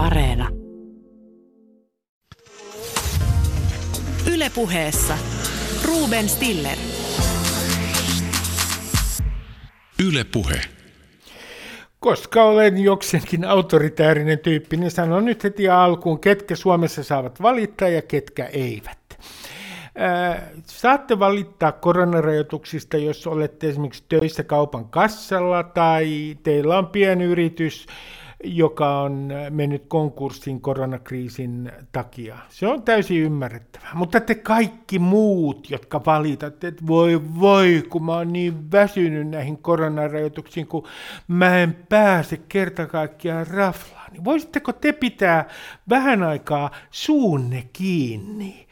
Areena. Ylepuheessa Ruben Stiller. Ylepuhe. Koska olen jokseenkin autoritäärinen tyyppi, niin sanon nyt heti alkuun, ketkä Suomessa saavat valittaa ja ketkä eivät. Saatte valittaa koronarajoituksista, jos olette esimerkiksi töissä kaupan kassalla tai teillä on pienyritys, joka on mennyt konkurssin koronakriisin takia. Se on täysin ymmärrettävää. Mutta te kaikki muut, jotka valitatte, että voi voi, kun mä oon niin väsynyt näihin koronarajoituksiin, kun mä en pääse kerta kaikkiaan raflaan, niin voisitteko te pitää vähän aikaa suunne kiinni?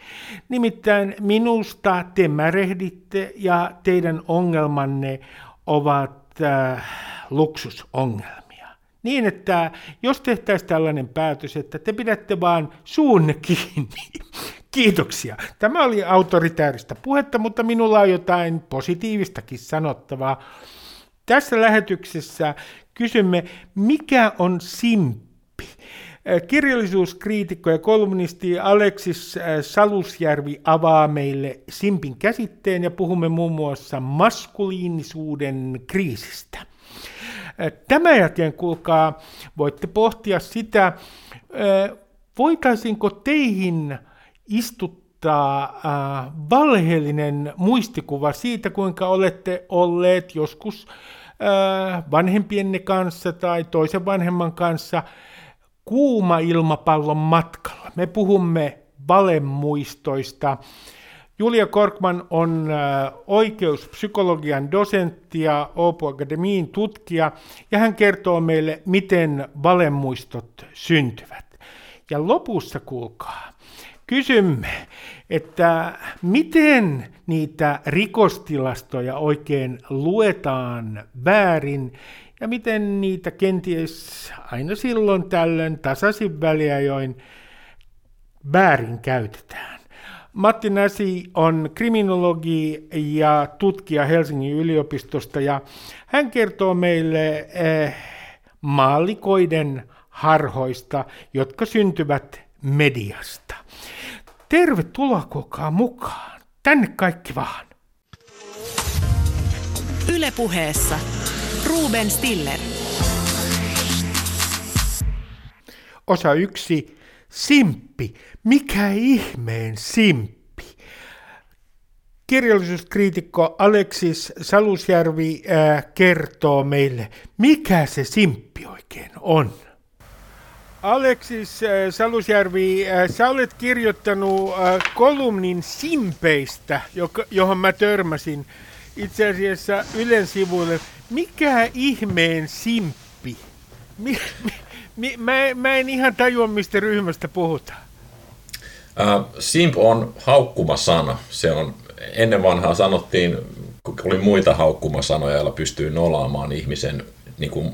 Nimittäin minusta te märehditte ja teidän ongelmanne ovat äh, luksusongelmia. Niin, että jos tehtäisiin tällainen päätös, että te pidätte vaan suunne kiinni. Kiitoksia. Tämä oli autoritääristä puhetta, mutta minulla on jotain positiivistakin sanottavaa. Tässä lähetyksessä kysymme, mikä on simppi? Kirjallisuuskriitikko ja kolumnisti Aleksis Salusjärvi avaa meille simpin käsitteen ja puhumme muun muassa maskuliinisuuden kriisistä. Tämän jälkeen, kuulkaa, voitte pohtia sitä, voitaisinko teihin istuttaa valheellinen muistikuva siitä, kuinka olette olleet joskus vanhempienne kanssa tai toisen vanhemman kanssa kuuma ilmapallon matkalla. Me puhumme valemuistoista. Julia Korkman on äh, oikeuspsykologian dosentti ja Åbo Akademiin tutkija, ja hän kertoo meille, miten valemuistot syntyvät. Ja lopussa, kuulkaa, kysymme, että miten niitä rikostilastoja oikein luetaan väärin, ja miten niitä kenties aina silloin tällöin tasaisin väliajoin väärin käytetään. Matti Näsi on kriminologi ja tutkija Helsingin yliopistosta ja hän kertoo meille eh, maallikoiden harhoista, jotka syntyvät mediasta. Tervetuloa kokaa mukaan. Tänne kaikki vaan. Ylepuheessa Ruben Stiller. Osa yksi Simppi. Mikä ihmeen simppi? Kirjallisuuskriitikko Aleksis Salusjärvi äh, kertoo meille, mikä se simppi oikein on. Aleksis äh, Salusjärvi, äh, sä olet kirjoittanut kolumnin simpeistä, joka, johon mä törmäsin itse asiassa Ylen sivuille. Mikä ihmeen simppi? Mä, mä en ihan tajua, mistä ryhmästä puhutaan. Uh, simp on haukkumasana. Se on, ennen vanhaa sanottiin, oli muita haukkumasanoja, joilla pystyy nolaamaan ihmisen, niin kuin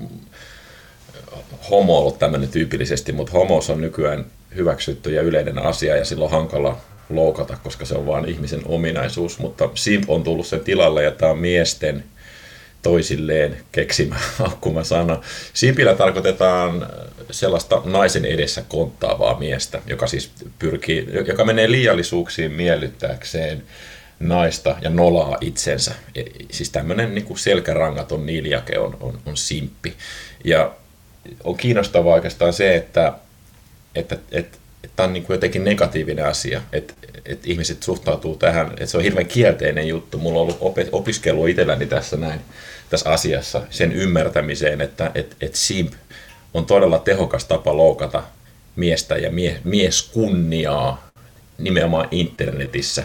homo ollut tämmöinen tyypillisesti, mutta homos on nykyään hyväksytty ja yleinen asia ja silloin hankala loukata, koska se on vain ihmisen ominaisuus, mutta simp on tullut sen tilalle ja tämä on miesten toisilleen keksimä akkuma sana. Simpillä tarkoitetaan sellaista naisen edessä konttaavaa miestä, joka siis pyrkii, joka menee liiallisuuksiin miellyttääkseen naista ja nolaa itsensä. E, siis tämmöinen niin selkärangaton niljake on, on, on simppi. Ja on kiinnostavaa oikeastaan se, että, että, että, tämä on niin kuin jotenkin negatiivinen asia, että, että ihmiset suhtautuu tähän, että se on hirveän kielteinen juttu. Mulla on ollut opiskelu itselläni tässä näin tässä asiassa, sen ymmärtämiseen, että et, et simp on todella tehokas tapa loukata miestä ja mie, mieskunniaa nimenomaan internetissä,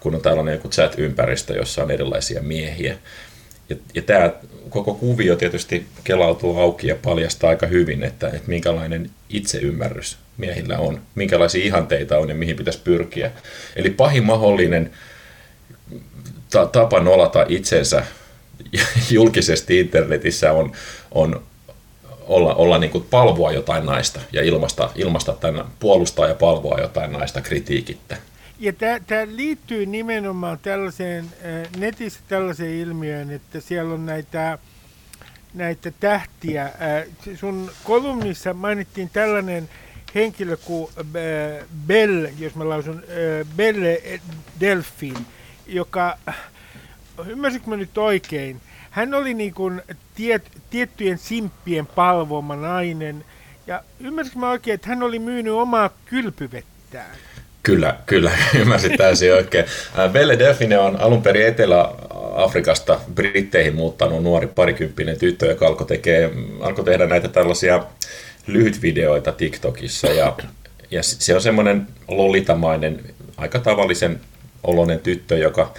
kun on tällainen joku chat-ympäristö, jossa on erilaisia miehiä. Ja, ja tämä koko kuvio tietysti kelautuu auki ja paljastaa aika hyvin, että, että minkälainen itseymmärrys miehillä on, minkälaisia ihanteita on ja mihin pitäisi pyrkiä. Eli pahin mahdollinen ta- tapa nolata itsensä julkisesti internetissä on, on olla, olla niin kuin palvoa jotain naista ja ilmasta, ilmasta tämän, puolustaa ja palvoa jotain naista kritiikittä. Ja tämä liittyy nimenomaan tällaiseen, äh, netissä tällaiseen ilmiöön, että siellä on näitä, näitä tähtiä. Äh, sun kolumnissa mainittiin tällainen henkilö kuin äh, Bell, jos mä lausun, Belle Delfin, joka, ymmärsinkö mä nyt oikein, hän oli niin kuin tiet, tiettyjen simppien palvoma nainen, ja ymmärsinkö mä oikein, että hän oli myynyt omaa kylpyvettään? Kyllä, kyllä, ymmärsit täysin oikein. Belle Delfine on alun perin Etelä-Afrikasta Britteihin muuttanut nuori parikymppinen tyttö, joka alkoi, tekee, alkoi tehdä näitä tällaisia lyhytvideoita TikTokissa. Ja, ja se on semmoinen lolitamainen, aika tavallisen oloinen tyttö, joka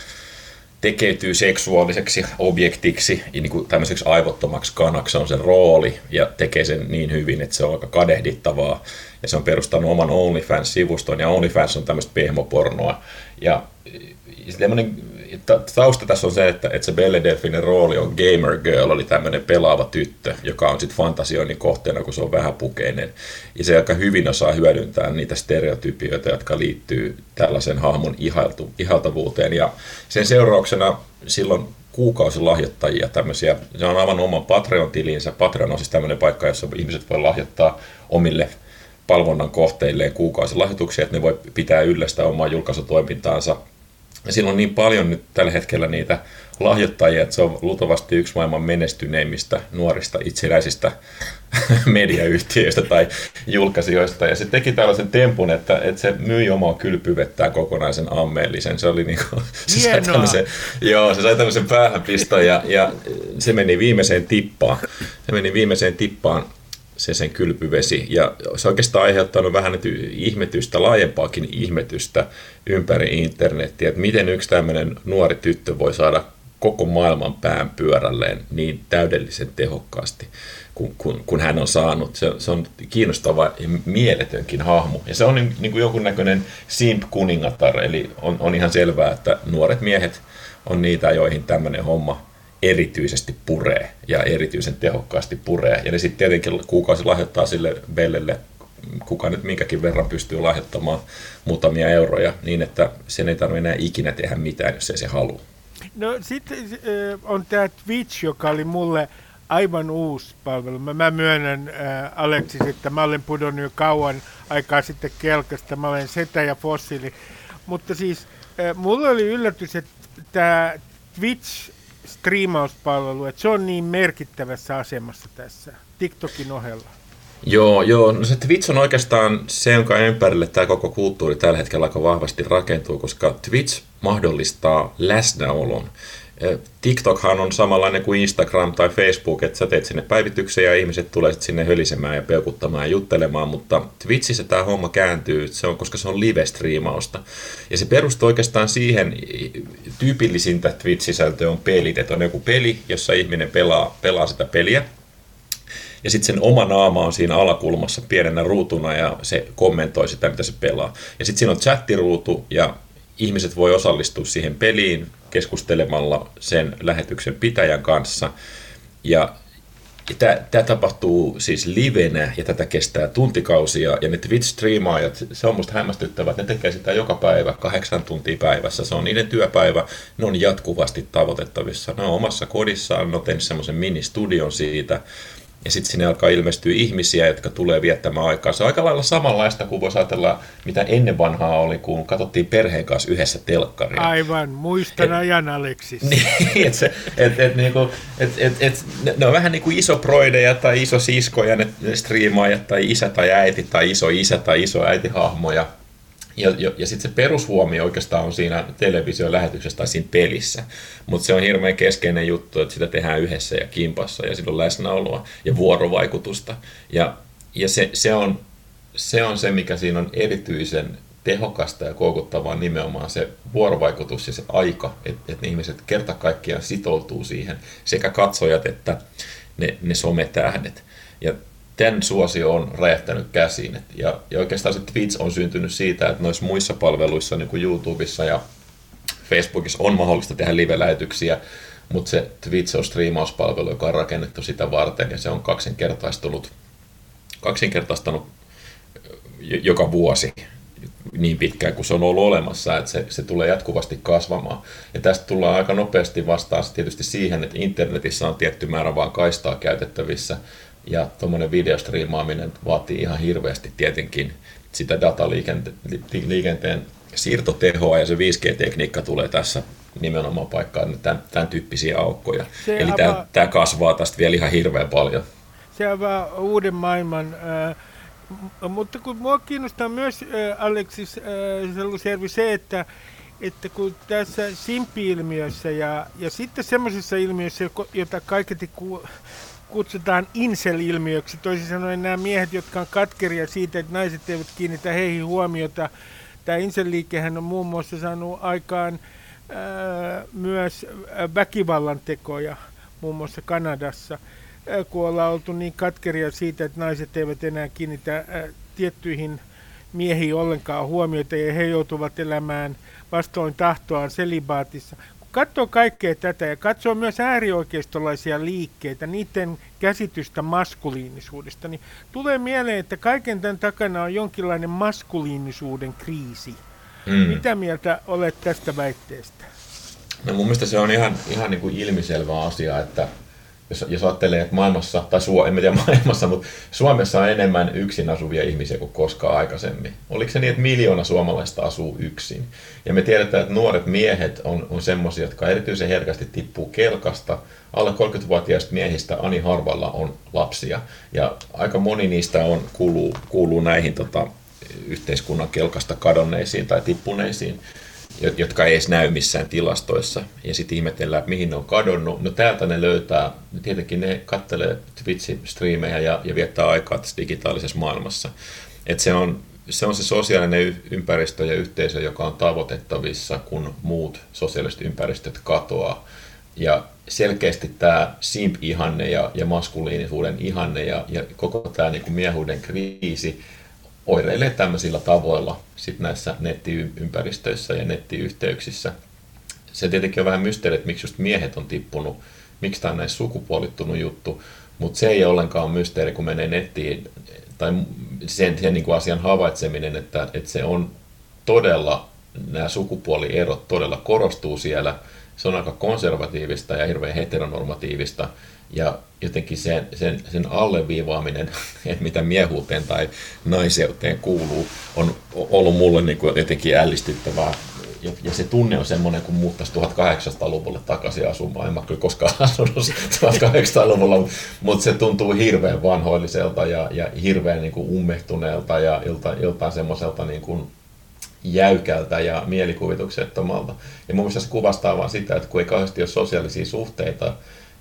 tekeytyy seksuaaliseksi objektiksi, niin kuin tämmöiseksi aivottomaksi kanaksi, on se rooli, ja tekee sen niin hyvin, että se on aika kadehdittavaa. Ja se on perustanut oman OnlyFans-sivuston, ja OnlyFans on tämmöistä pehmopornoa. Ja tausta tässä on se, että, että se Belle Delfinen rooli on gamer girl, oli tämmöinen pelaava tyttö, joka on sitten fantasioinnin kohteena, kun se on vähäpukeinen. Ja se aika hyvin osaa hyödyntää niitä stereotypioita, jotka liittyy tällaisen hahmon ihailtu, ihaltavuuteen. Ja sen seurauksena silloin kuukausilahjoittajia tämmöisiä, se on aivan oman Patreon-tilinsä. Patreon on siis tämmöinen paikka, jossa ihmiset voi lahjoittaa omille palvonnan kohteilleen kuukausilahjoituksia, että ne voi pitää yllä sitä omaa julkaisutoimintaansa ja siinä on niin paljon nyt tällä hetkellä niitä lahjoittajia, että se on luultavasti yksi maailman menestyneimmistä nuorista itsenäisistä mediayhtiöistä tai julkaisijoista. Ja se teki tällaisen tempun, että, että se myi omaa kylpyvettään kokonaisen ammeellisen. Se oli niin kuin, se sai tämmöisen, joo, se sai tämmöisen päähänpiston ja, ja se meni viimeiseen tippaan. Se meni viimeiseen tippaan se sen kylpyvesi. Ja se on oikeastaan aiheuttanut vähän ihmetystä, laajempaakin ihmetystä ympäri internettiä, että miten yksi tämmöinen nuori tyttö voi saada koko maailman pään pyörälleen niin täydellisen tehokkaasti, kun, kun, kun hän on saanut. Se, se on kiinnostava ja mieletönkin hahmo. Ja se on niin, niin kuin jonkunnäköinen simp-kuningatar, eli on, on ihan selvää, että nuoret miehet on niitä, joihin tämmöinen homma erityisesti puree ja erityisen tehokkaasti puree. Ja ne sitten tietenkin kuukausi lahjoittaa sille Bellelle, kuka nyt minkäkin verran pystyy lahjoittamaan muutamia euroja, niin että sen ei tarvitse enää ikinä tehdä mitään, jos ei se halua. No sitten on tämä Twitch, joka oli mulle aivan uusi palvelu. Mä, myönnän äh, Aleksis, että mä olen pudonnut jo kauan aikaa sitten kelkasta. Mä olen setä ja fossiili. Mutta siis äh, mulle oli yllätys, että tämä Twitch striimauspalvelu, että se on niin merkittävässä asemassa tässä TikTokin ohella. Joo, joo. No se Twitch on oikeastaan se, jonka ympärille tämä koko kulttuuri tällä hetkellä aika vahvasti rakentuu, koska Twitch mahdollistaa läsnäolon. TikTokhan on samanlainen kuin Instagram tai Facebook, että sä teet sinne päivityksiä ja ihmiset tulee sinne hölisemään ja peukuttamaan ja juttelemaan, mutta Twitchissä tämä homma kääntyy, se on, koska se on live-striimausta. Ja se perustuu oikeastaan siihen, tyypillisintä Twitch-sisältöä on pelit, että on joku peli, jossa ihminen pelaa, pelaa sitä peliä, ja sitten sen oma naama on siinä alakulmassa pienenä ruutuna ja se kommentoi sitä, mitä se pelaa. Ja sitten siinä on chattiruutu ja ihmiset voi osallistua siihen peliin keskustelemalla sen lähetyksen pitäjän kanssa. Ja Tämä tapahtuu siis livenä ja tätä kestää tuntikausia ja ne Twitch-striimaajat, se on musta hämmästyttävää, että ne tekee sitä joka päivä, kahdeksan tuntia päivässä. Se on niiden työpäivä, ne on jatkuvasti tavoitettavissa. Ne on omassa kodissaan, ne on tehnyt semmoisen mini-studion siitä ja sitten sinne alkaa ilmestyä ihmisiä, jotka tulee viettämään aikaa. Se on aika lailla samanlaista kuin voisi ajatella, mitä ennen vanhaa oli, kun katsottiin perheen kanssa yhdessä telkkaria. Aivan, muistan et, ajan Aleksis. Niin, se, et, et, niinku, et, et, et, ne on vähän niin kuin proideja tai iso siskoja, ne, ne striimaajat, tai isä tai äiti, tai iso isä tai iso äiti hahmoja. Ja, ja, ja sitten se perushuomio oikeastaan on siinä television lähetyksessä tai siinä pelissä. Mutta se on hirveän keskeinen juttu, että sitä tehdään yhdessä ja kimpassa ja sillä on läsnäoloa ja vuorovaikutusta. Ja, ja se, se, on, se on se, mikä siinä on erityisen tehokasta ja koukuttavaa nimenomaan se vuorovaikutus ja se aika, että, että ne ihmiset kerta kaikkiaan sitoutuu siihen, sekä katsojat että ne, ne sometähdet. Ja tämän suosio on räjähtänyt käsiin. Ja, ja oikeastaan se Twitch on syntynyt siitä, että noissa muissa palveluissa, niin kuin YouTubessa ja Facebookissa on mahdollista tehdä live-lähetyksiä, mutta se Twitch on striimauspalvelu, joka on rakennettu sitä varten, ja se on kaksinkertaistunut, kaksinkertaistanut joka vuosi niin pitkään kuin se on ollut olemassa, että se, se tulee jatkuvasti kasvamaan. Ja tästä tullaan aika nopeasti vastaan tietysti siihen, että internetissä on tietty määrä vaan kaistaa käytettävissä, Ja tuommoinen videostriimaaminen vaatii ihan hirveästi tietenkin sitä dataliikenteen siirtotehoa ja se 5G-tekniikka tulee tässä nimenomaan paikkaan tämän, tämän tyyppisiä aukkoja. Se Eli avaa, tämä, tämä kasvaa tästä vielä ihan hirveän paljon. Se avaa uuden maailman, äh, mutta kun mua kiinnostaa myös äh, Aleksis äh, se, että että kun tässä simpi-ilmiössä ja, ja sitten semmoisessa ilmiössä, jota kaiketi ku, kutsutaan incel-ilmiöksi, toisin sanoen nämä miehet, jotka on katkeria siitä, että naiset eivät kiinnitä heihin huomiota. Tämä incel-liikehän on muun muassa saanut aikaan ää, myös väkivallan tekoja, muun muassa Kanadassa, ää, kun ollaan oltu niin katkeria siitä, että naiset eivät enää kiinnitä ää, tiettyihin miehiin ollenkaan huomiota ja he joutuvat elämään vastoin tahtoaan selibaatissa. Kun katsoo kaikkea tätä ja katsoo myös äärioikeistolaisia liikkeitä, niiden käsitystä maskuliinisuudesta, niin tulee mieleen, että kaiken tämän takana on jonkinlainen maskuliinisuuden kriisi. Mm. Mitä mieltä olet tästä väitteestä? No mun mielestä se on ihan, ihan niin kuin ilmiselvä asia, että jos, jos ajattelee, että maailmassa, tai Suo, en tiedä maailmassa, mutta Suomessa on enemmän yksin asuvia ihmisiä kuin koskaan aikaisemmin. Oliko se niin, että miljoona suomalaista asuu yksin? Ja me tiedetään, että nuoret miehet on, on semmoisia, jotka erityisen herkästi tippuu kelkasta. Alle 30-vuotiaista miehistä ani harvalla on lapsia. Ja aika moni niistä on, kuuluu, kuuluu näihin tota, yhteiskunnan kelkasta kadonneisiin tai tippuneisiin jotka ei edes näy missään tilastoissa. Ja sitten ihmetellään, että mihin ne on kadonnut. No täältä ne löytää, tietenkin ne kattelee Twitch-striimejä ja, ja viettää aikaa tässä digitaalisessa maailmassa. Et se, on, se on se sosiaalinen ympäristö ja yhteisö, joka on tavoitettavissa, kun muut sosiaaliset ympäristöt katoaa. Ja selkeästi tämä simp-ihanne ja, ja maskuliinisuuden ihanne ja, ja koko tämä niin miehuuden kriisi oireilee tämmöisillä tavoilla sit näissä nettiympäristöissä ja nettiyhteyksissä. Se tietenkin on vähän mysteeri, että miksi just miehet on tippunut, miksi tämä on näin sukupuolittunut juttu, mutta se ei ollenkaan mysteeri, kun menee nettiin, tai sen, sen niin kuin asian havaitseminen, että, että se on todella, nämä sukupuolierot todella korostuu siellä, se on aika konservatiivista ja hirveän heteronormatiivista, ja jotenkin sen, sen, sen alleviivaaminen, että mitä miehuuteen tai naiseuteen kuuluu, on ollut mulle niin kuin jotenkin ällistyttävää. Ja, ja se tunne on semmoinen, kun muuttaisi 1800-luvulle takaisin asumaan. En mä kyllä koskaan asunut 1800-luvulla, mutta se tuntuu hirveän vanhoilliselta ja, ja hirveän niin kuin ummehtuneelta ja ilta, iltaan semmoiselta niin kuin jäykältä ja mielikuvituksettomalta. Ja mun mielestä se kuvastaa vaan sitä, että kun ei kauheasti ole sosiaalisia suhteita,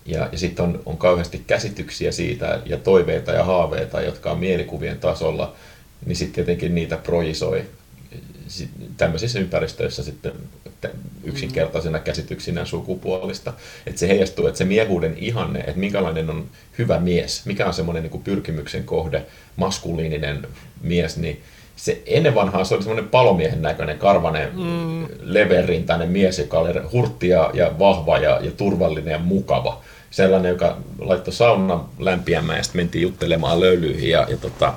ja, ja sitten on, on kauheasti käsityksiä siitä ja toiveita ja haaveita, jotka on mielikuvien tasolla, niin sitten tietenkin niitä projisoi tämmöisissä ympäristöissä sitten yksinkertaisena käsityksinä sukupuolista. Että se heijastuu, että se miehuuden ihanne, että minkälainen on hyvä mies, mikä on semmoinen niin pyrkimyksen kohde, maskuliininen mies, niin se ennen vanhaa se oli semmoinen palomiehen näköinen, karvanen, mm. leverintäinen mies, joka oli hurttia ja vahva ja, ja turvallinen ja mukava sellainen, joka laittoi saunan lämpiämään ja sitten mentiin juttelemaan löylyihin ja, ja, tota,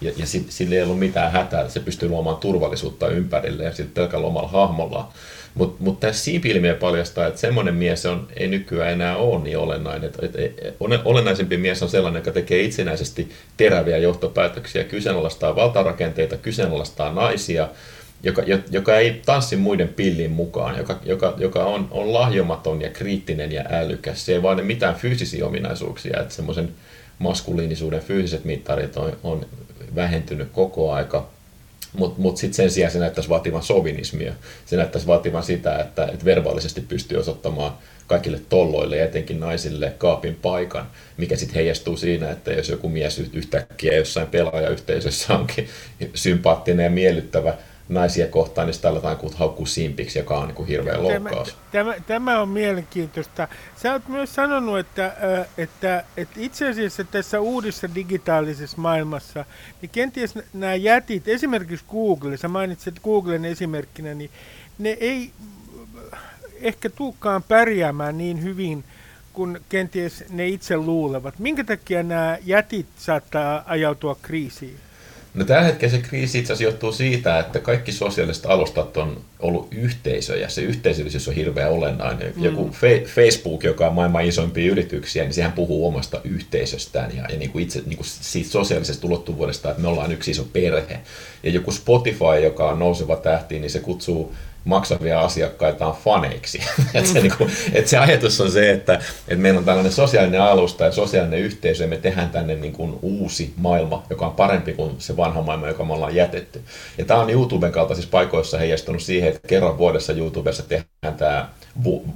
ja, ja sillä ei ollut mitään hätää, se pystyi luomaan turvallisuutta ympärille ja sitten pelkällä omalla hahmolla. Mutta mut tässä siipilmiö paljastaa, että semmoinen mies on, ei nykyään enää ole niin olennainen. Et, et, et, olennaisempi mies on sellainen, joka tekee itsenäisesti teräviä johtopäätöksiä, kyseenalaistaa valtarakenteita, kyseenalaistaa naisia, joka, joka ei tanssi muiden pillin mukaan, joka, joka, joka on, on lahjomaton ja kriittinen ja älykäs. Se ei vain mitään fyysisiä ominaisuuksia, että semmoisen maskuliinisuuden fyysiset mittarit on, on vähentynyt koko aika. Mutta mut sitten sen sijaan se näyttäisi vaativan sovinismia. Se näyttäisi vaativan sitä, että, että verbaalisesti pystyy osoittamaan kaikille tolloille ja etenkin naisille kaapin paikan, mikä sitten heijastuu siinä, että jos joku mies yhtäkkiä jossain pelaajayhteisössä onkin sympaattinen ja miellyttävä, naisia kohtaan, niin sitä aletaan haukkuu simpiksi, joka on niin kuin hirveä loukkaus. Tämä, tämä, tämä on mielenkiintoista. Sä oot myös sanonut, että, että, että itse asiassa tässä uudessa digitaalisessa maailmassa, niin kenties nämä jätit, esimerkiksi Google, sä mainitsit Googlen esimerkkinä, niin ne ei ehkä tuukkaan pärjäämään niin hyvin kuin kenties ne itse luulevat. Minkä takia nämä jätit saattaa ajautua kriisiin? No tällä hetkellä se kriisi itse asiassa johtuu siitä, että kaikki sosiaaliset alustat on ollut yhteisöjä. Se yhteisöllisyys on hirveän olennainen. Mm. Joku fe- Facebook, joka on maailman isoimpia yrityksiä, niin sehän puhuu omasta yhteisöstään ja, ja niin kuin itse niin kuin siitä sosiaalisesta ulottuvuudesta, että me ollaan yksi iso perhe. Ja joku Spotify, joka on nouseva tähti, niin se kutsuu maksavia asiakkaitaan faneiksi. että, se, niin kuin, että se ajatus on se, että, että meillä on tällainen sosiaalinen alusta ja sosiaalinen yhteisö ja me tehdään tänne niin kuin uusi maailma, joka on parempi kuin se vanha maailma, joka me ollaan jätetty. Ja tämä on YouTuben kaltaisissa paikoissa heijastunut siihen, että kerran vuodessa YouTubessa tehdään tämä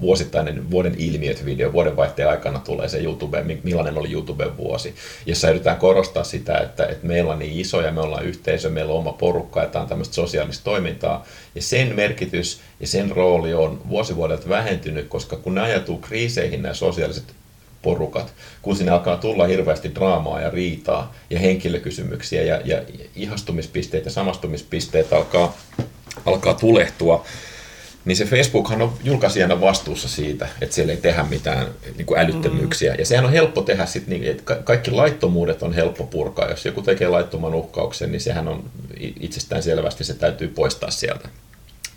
vuosittainen vuoden ilmiöt video, vuodenvaihteen aikana tulee se YouTube, millainen oli YouTuben vuosi, jossa yritetään korostaa sitä, että, että meillä on niin iso ja me ollaan yhteisö, meillä on oma porukka, että on tämmöistä sosiaalista toimintaa, ja sen merkitys ja sen rooli on vuosivuodelta vähentynyt, koska kun ne ajatuu kriiseihin nämä sosiaaliset porukat, kun sinne alkaa tulla hirveästi draamaa ja riitaa ja henkilökysymyksiä ja, ja ihastumispisteitä ja samastumispisteitä alkaa, alkaa tulehtua, niin se Facebookhan on julkaisijana vastuussa siitä, että siellä ei tehdä mitään niin kuin älyttömyyksiä. Mm. Ja sehän on helppo tehdä sitten, niin, että kaikki laittomuudet on helppo purkaa. Jos joku tekee laittoman uhkauksen, niin sehän on itsestään selvästi, se täytyy poistaa sieltä.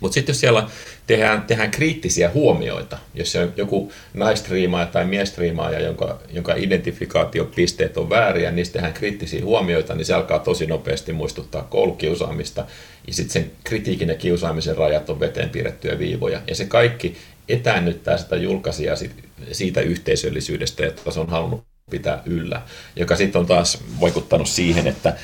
Mutta sitten jos siellä tehdään, tehdään kriittisiä huomioita, jos se on joku naistriimaaja tai miestriimaaja, jonka, jonka identifikaatiopisteet on vääriä, niin tehdään kriittisiä huomioita, niin se alkaa tosi nopeasti muistuttaa koulukiusaamista. Ja sitten sen kritiikin ja kiusaamisen rajat on veteen piirrettyjä viivoja. Ja se kaikki etäännyttää sitä julkaisijaa siitä yhteisöllisyydestä, että se on halunnut pitää yllä, joka sitten on taas vaikuttanut siihen, että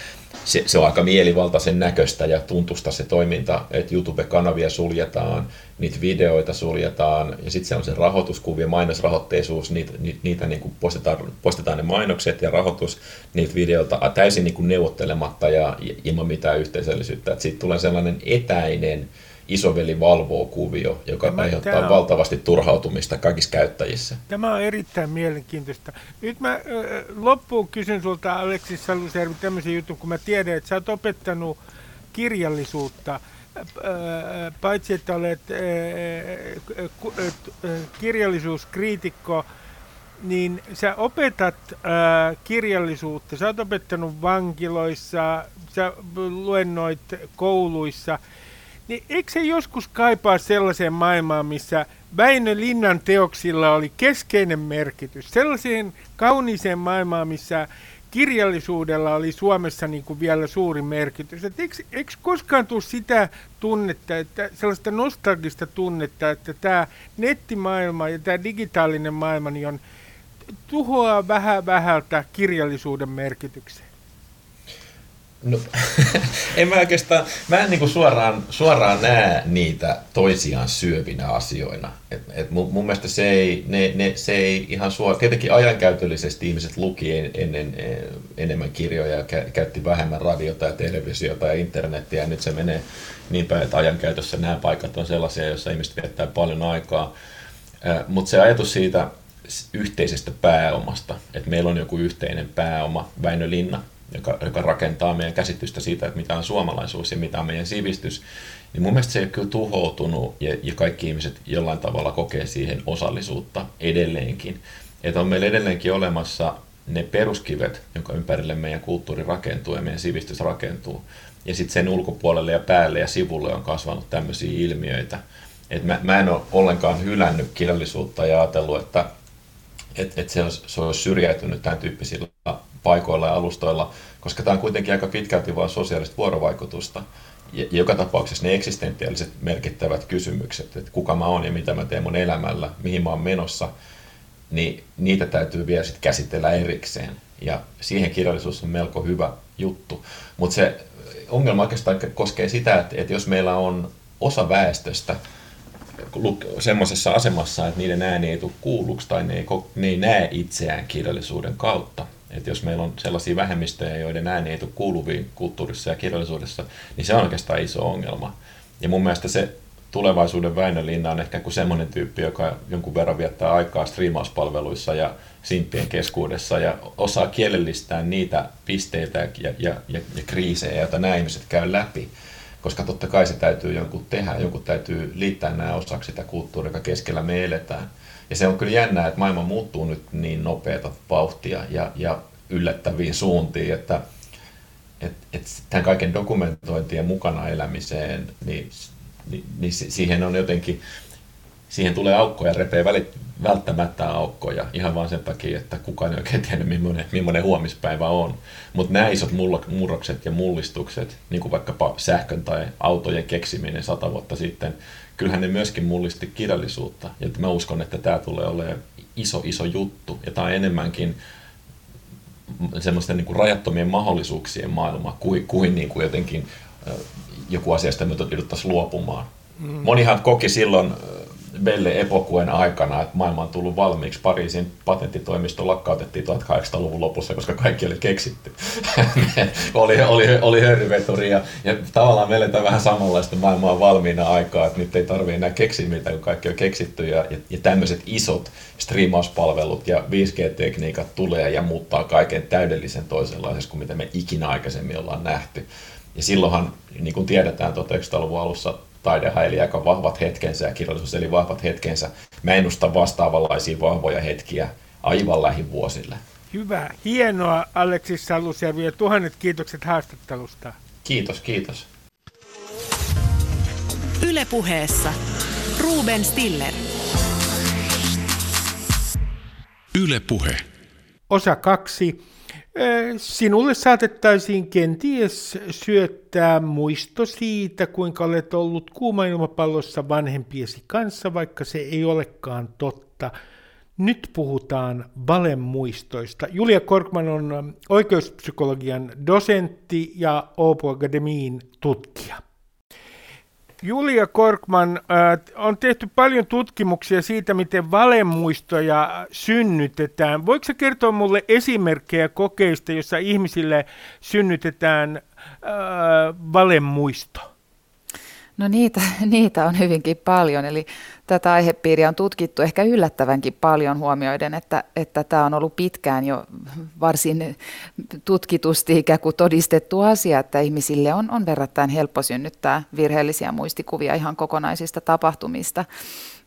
se, se on aika mielivaltaisen näköistä ja tuntusta se toiminta, että YouTube-kanavia suljetaan, niitä videoita suljetaan ja sitten se on se rahoituskuvia, mainosrahoitteisuus, niitä, niitä, niitä niin kuin poistetaan, poistetaan ne mainokset ja rahoitus niitä videoita täysin niin kuin neuvottelematta ja ilman mitään yhteisöllisyyttä. Siitä tulee sellainen etäinen, isoveli valvoo kuvio, joka tämä, aiheuttaa tämä on, valtavasti turhautumista kaikissa käyttäjissä. Tämä on erittäin mielenkiintoista. Nyt mä loppuun kysyn sulta Aleksis Salusjärvi tämmöisen jutun, kun mä tiedän, että sä oot opettanut kirjallisuutta, paitsi että olet kirjallisuuskriitikko, niin sä opetat kirjallisuutta, sä oot opettanut vankiloissa, sä luennoit kouluissa – niin eikö se joskus kaipaa sellaiseen maailmaan, missä Väinö Linnan teoksilla oli keskeinen merkitys? Sellaiseen kauniiseen maailmaan, missä kirjallisuudella oli Suomessa niin kuin vielä suuri merkitys. Et eikö, eikö koskaan tule sitä tunnetta, että, sellaista nostalgista tunnetta, että tämä nettimaailma ja tämä digitaalinen maailma niin on, tuhoaa vähän vähältä kirjallisuuden merkityksen? No, en mä oikeastaan, mä en niinku suoraan, suoraan näe niitä toisiaan syövinä asioina. Et, et mun, mun mielestä se ei, ne, ne, se ei ihan suoraan, tietenkin ajankäytöllisesti ihmiset luki ennen e, enemmän kirjoja ja käytti vähemmän radiota ja televisiota ja internetiä ja nyt se menee niin päin, että ajankäytössä nämä paikat on sellaisia, joissa ihmiset viettää paljon aikaa. Mutta se ajatus siitä yhteisestä pääomasta, että meillä on joku yhteinen pääoma, Väinö Linna, joka, joka rakentaa meidän käsitystä siitä, että mitä on suomalaisuus ja mitä on meidän sivistys, niin mun mielestä se ei ole kyllä tuhoutunut ja, ja kaikki ihmiset jollain tavalla kokee siihen osallisuutta edelleenkin. Että on meillä edelleenkin olemassa ne peruskivet, jonka ympärille meidän kulttuuri rakentuu ja meidän sivistys rakentuu. Ja sitten sen ulkopuolelle ja päälle ja sivulle on kasvanut tämmöisiä ilmiöitä. Et mä, mä en ole ollenkaan hylännyt kirjallisuutta ja ajatellut, että et, et se, se olisi syrjäytynyt tämän tyyppisillä paikoilla ja alustoilla, koska tämä on kuitenkin aika pitkälti vain sosiaalista vuorovaikutusta. Ja joka tapauksessa ne eksistentiaaliset merkittävät kysymykset, että kuka mä oon ja mitä mä teen mun elämällä, mihin mä oon menossa, niin niitä täytyy vielä sitten käsitellä erikseen. Ja siihen kirjallisuus on melko hyvä juttu. Mutta se ongelma oikeastaan koskee sitä, että, että jos meillä on osa väestöstä semmoisessa asemassa, että niiden ääni ei tule kuulluksi tai ne ei, ne ei näe itseään kirjallisuuden kautta, että jos meillä on sellaisia vähemmistöjä, joiden ääni ei tule kuuluviin kulttuurissa ja kirjallisuudessa, niin se on oikeastaan iso ongelma. Ja mun mielestä se tulevaisuuden Väinö Linna on ehkä kuin semmoinen tyyppi, joka jonkun verran viettää aikaa striimauspalveluissa ja simppien keskuudessa ja osaa kielellistää niitä pisteitä ja, ja, ja, ja kriisejä, joita nämä ihmiset käy läpi. Koska totta kai se täytyy jonkun tehdä, jonkun täytyy liittää nämä osaksi sitä kulttuuria, joka keskellä me eletään. Ja se on kyllä jännää, että maailma muuttuu nyt niin nopeata vauhtia ja, ja yllättäviin suuntiin, että että et tämän kaiken dokumentointien mukana elämiseen, niin, niin, niin siihen on jotenkin, siihen tulee aukkoja, repee välit, välttämättä aukkoja ihan vain sen takia, että kukaan ei oikein tiedä, millainen, millainen huomispäivä on. Mutta nämä isot murrokset ja mullistukset, niin kuin vaikkapa sähkön tai autojen keksiminen sata vuotta sitten, kyllähän ne myöskin mullisti kirjallisuutta. Ja mä uskon, että tämä tulee olemaan iso, iso juttu. Ja tämä on enemmänkin semmoisten niin kuin rajattomien mahdollisuuksien maailma kuin, kuin, niin kuin jotenkin joku asiasta me jouduttaisiin luopumaan. Mm. Monihan koki silloin Belle Epokuen aikana, että maailma on tullut valmiiksi. Pariisin patenttitoimisto lakkautettiin 1800-luvun lopussa, koska kaikki oli keksitty. oli, oli, oli hörryveturi ja, ja tavallaan meillä on vähän samanlaista maailmaa valmiina aikaa, että nyt ei tarvitse enää keksiä mitä, kun kaikki on keksitty ja, ja, ja tämmöiset isot striimauspalvelut ja 5G-tekniikat tulee ja muuttaa kaiken täydellisen toisenlaisessa kuin mitä me ikinä aikaisemmin ollaan nähty. Ja silloinhan, niin kuin tiedetään 1900-luvun alussa, taidehan eli aika vahvat hetkensä ja kirjallisuus eli vahvat hetkensä. Mä ennustan vastaavanlaisia vahvoja hetkiä aivan lähivuosille. Hyvä, hienoa Aleksis Salusjärvi ja tuhannet kiitokset haastattelusta. Kiitos, kiitos. Ylepuheessa Ruben Stiller. Ylepuhe. Osa kaksi. Sinulle saatettaisiin kenties syöttää muisto siitä, kuinka olet ollut kuuma ilmapallossa vanhempiesi kanssa, vaikka se ei olekaan totta. Nyt puhutaan valemuistoista. Julia Korkman on oikeuspsykologian dosentti ja Åbo Akademiin tutkija. Julia Korkman, äh, on tehty paljon tutkimuksia siitä, miten valemuistoja synnytetään. Voiko kertoa mulle esimerkkejä kokeista, jossa ihmisille synnytetään äh, valemuisto? No niitä, niitä on hyvinkin paljon, eli tätä aihepiiriä on tutkittu ehkä yllättävänkin paljon huomioiden, että, että tämä on ollut pitkään jo varsin tutkitusti ikään kuin todistettu asia, että ihmisille on, on verrattain helppo synnyttää virheellisiä muistikuvia ihan kokonaisista tapahtumista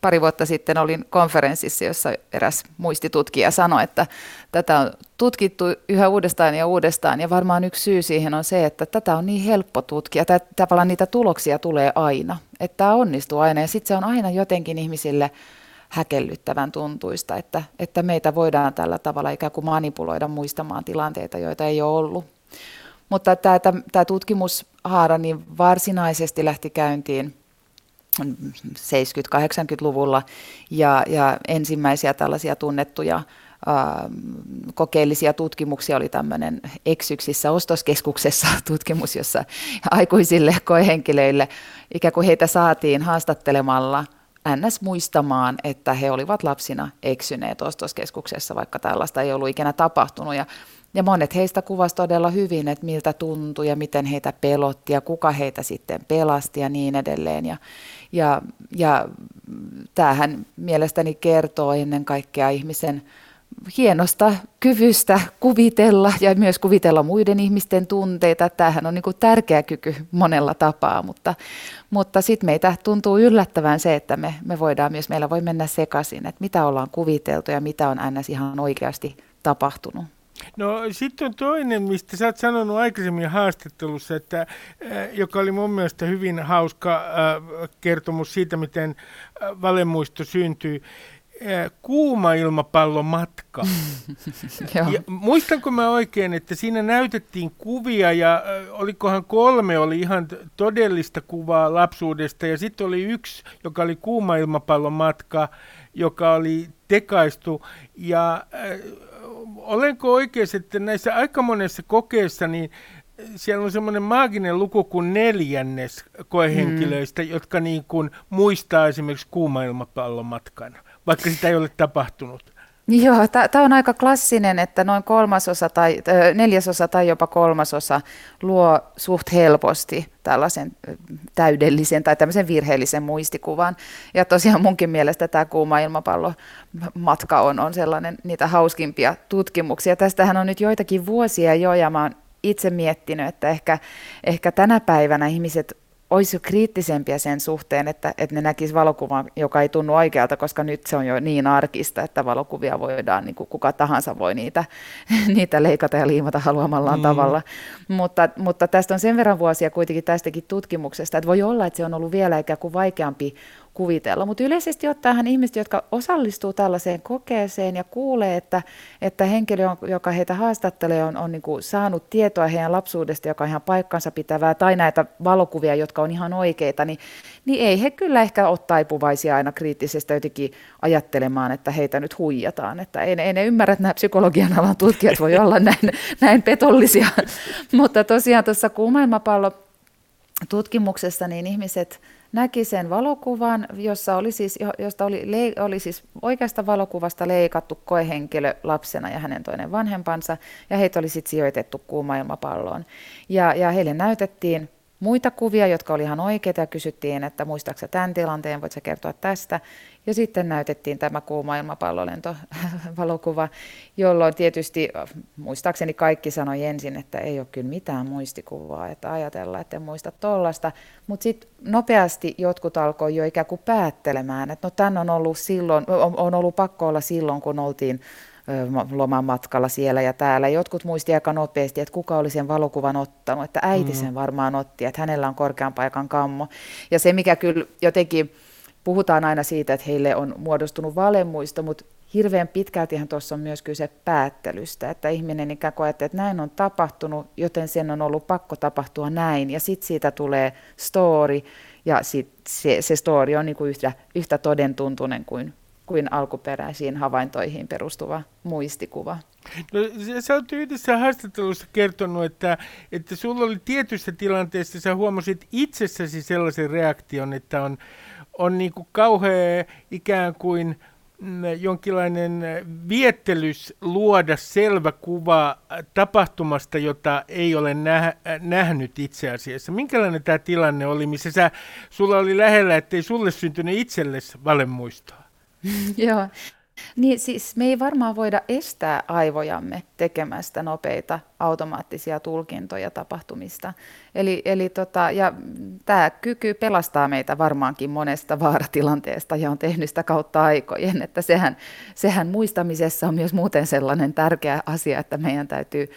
pari vuotta sitten olin konferenssissa, jossa eräs muistitutkija sanoi, että tätä on tutkittu yhä uudestaan ja uudestaan, ja varmaan yksi syy siihen on se, että tätä on niin helppo tutkia, että tavallaan niitä tuloksia tulee aina, että tämä onnistuu aina, ja sitten se on aina jotenkin ihmisille häkellyttävän tuntuista, että, että meitä voidaan tällä tavalla ikään kuin manipuloida muistamaan tilanteita, joita ei ole ollut. Mutta tämä, tämä tutkimushaara niin varsinaisesti lähti käyntiin 70-80-luvulla ja, ja ensimmäisiä tällaisia tunnettuja kokeellisia tutkimuksia oli tämmöinen Eksyksissä ostoskeskuksessa tutkimus, jossa aikuisille koehenkilöille ikään kuin heitä saatiin haastattelemalla NS muistamaan, että he olivat lapsina eksyneet ostoskeskuksessa, vaikka tällaista ei ollut ikinä tapahtunut. Ja ja monet heistä kuvasi todella hyvin, että miltä tuntui ja miten heitä pelotti ja kuka heitä sitten pelasti ja niin edelleen. Ja, ja, ja tämähän mielestäni kertoo ennen kaikkea ihmisen hienosta kyvystä kuvitella ja myös kuvitella muiden ihmisten tunteita. Tämähän on niin kuin tärkeä kyky monella tapaa, mutta, mutta sitten meitä tuntuu yllättävän se, että me, me voidaan myös, meillä voi mennä sekaisin, että mitä ollaan kuviteltu ja mitä on ns. ihan oikeasti tapahtunut. No sitten on toinen, mistä sä oot sanonut aikaisemmin haastattelussa, että, äh, joka oli mun mielestä hyvin hauska äh, kertomus siitä, miten äh, valemuisto syntyy. Kuuma ilmapallon matka. ja muistanko mä oikein, että siinä näytettiin kuvia ja äh, olikohan kolme oli ihan todellista kuvaa lapsuudesta ja sitten oli yksi, joka oli kuuma ilmapallon matka, joka oli tekaistu ja äh, olenko oikeassa, että näissä aika monessa kokeessa niin siellä on semmoinen maaginen luku kuin neljännes koehenkilöistä, mm. jotka niin kuin muistaa esimerkiksi kuuma matkan, vaikka sitä ei ole tapahtunut. Joo, tämä on aika klassinen, että noin kolmasosa tai neljäsosa tai jopa kolmasosa luo suht helposti tällaisen täydellisen tai tämmöisen virheellisen muistikuvan. Ja tosiaan munkin mielestä tämä kuuma ilmapallomatka on, on sellainen niitä hauskimpia tutkimuksia. Tästähän on nyt joitakin vuosia jo ja mä oon itse miettinyt, että ehkä, ehkä tänä päivänä ihmiset olisi jo kriittisempiä sen suhteen, että, että ne näkisivät valokuvan, joka ei tunnu oikealta, koska nyt se on jo niin arkista, että valokuvia voidaan, niin kuin kuka tahansa voi niitä, niitä leikata ja liimata haluamallaan mm. tavalla. Mutta, mutta tästä on sen verran vuosia kuitenkin tästäkin tutkimuksesta, että voi olla, että se on ollut vielä ikään kuin vaikeampi kuvitella. Mutta yleisesti ottaen ihmiset, jotka osallistuu tällaiseen kokeeseen ja kuulee, että, että henkilö, joka heitä haastattelee, on, on niin kuin saanut tietoa heidän lapsuudesta, joka on ihan paikkansa pitävää, tai näitä valokuvia, jotka on ihan oikeita, niin, niin ei he kyllä ehkä ole taipuvaisia aina kriittisestä jotenkin ajattelemaan, että heitä nyt huijataan. Että ei, ei ne ymmärrä, että nämä psykologian alan tutkijat voi olla näin, näin petollisia. Mutta tosiaan tuossa kuumailmapallo tutkimuksessa niin ihmiset näki sen valokuvan, jossa oli siis, josta oli, oli siis oikeasta valokuvasta leikattu koehenkilö lapsena ja hänen toinen vanhempansa, ja heitä oli sitten sijoitettu kuuma ilmapalloon. Ja, ja heille näytettiin muita kuvia, jotka oli ihan oikeita, ja kysyttiin, että muistaaksä tämän tilanteen, voit kertoa tästä. Ja sitten näytettiin tämä kuuma ilmapallolento-valokuva, jolloin tietysti muistaakseni kaikki sanoi ensin, että ei ole kyllä mitään muistikuvaa, että ajatellaan, että en muista tollasta. Mutta sitten nopeasti jotkut alkoi jo ikään kuin päättelemään, että no tämän on ollut silloin, on ollut pakko olla silloin, kun oltiin loman matkalla siellä ja täällä. Jotkut muisti aika nopeasti, että kuka oli sen valokuvan ottanut, että äiti sen mm. varmaan otti, että hänellä on korkean paikan kammo. Ja se, mikä kyllä jotenkin puhutaan aina siitä, että heille on muodostunut valemuisto, mutta hirveän pitkältihan tuossa on myös kyse päättelystä, että ihminen ikään kuin että näin on tapahtunut, joten sen on ollut pakko tapahtua näin, ja sitten siitä tulee story, ja sit se, se story on niin kuin yhtä, yhtä todentuntunen kuin, kuin alkuperäisiin havaintoihin perustuva muistikuva. No, sä olet yhdessä haastattelussa kertonut, että, että sulla oli tietyssä tilanteessa, sä huomasit itsessäsi sellaisen reaktion, että on, on niin kuin kauhea ikään kuin mm, jonkinlainen viettelys luoda selvä kuva tapahtumasta, jota ei ole nä- nähnyt itse asiassa. Minkälainen tämä tilanne oli, missä sä, sulla oli lähellä, ettei sulle syntynyt itsellesi valemuistoa? Joo, niin siis me ei varmaan voida estää aivojamme tekemästä nopeita automaattisia tulkintoja tapahtumista. Eli, eli tota, ja tämä kyky pelastaa meitä varmaankin monesta vaaratilanteesta ja on tehnyt sitä kautta aikojen, että sehän, sehän muistamisessa on myös muuten sellainen tärkeä asia, että meidän täytyy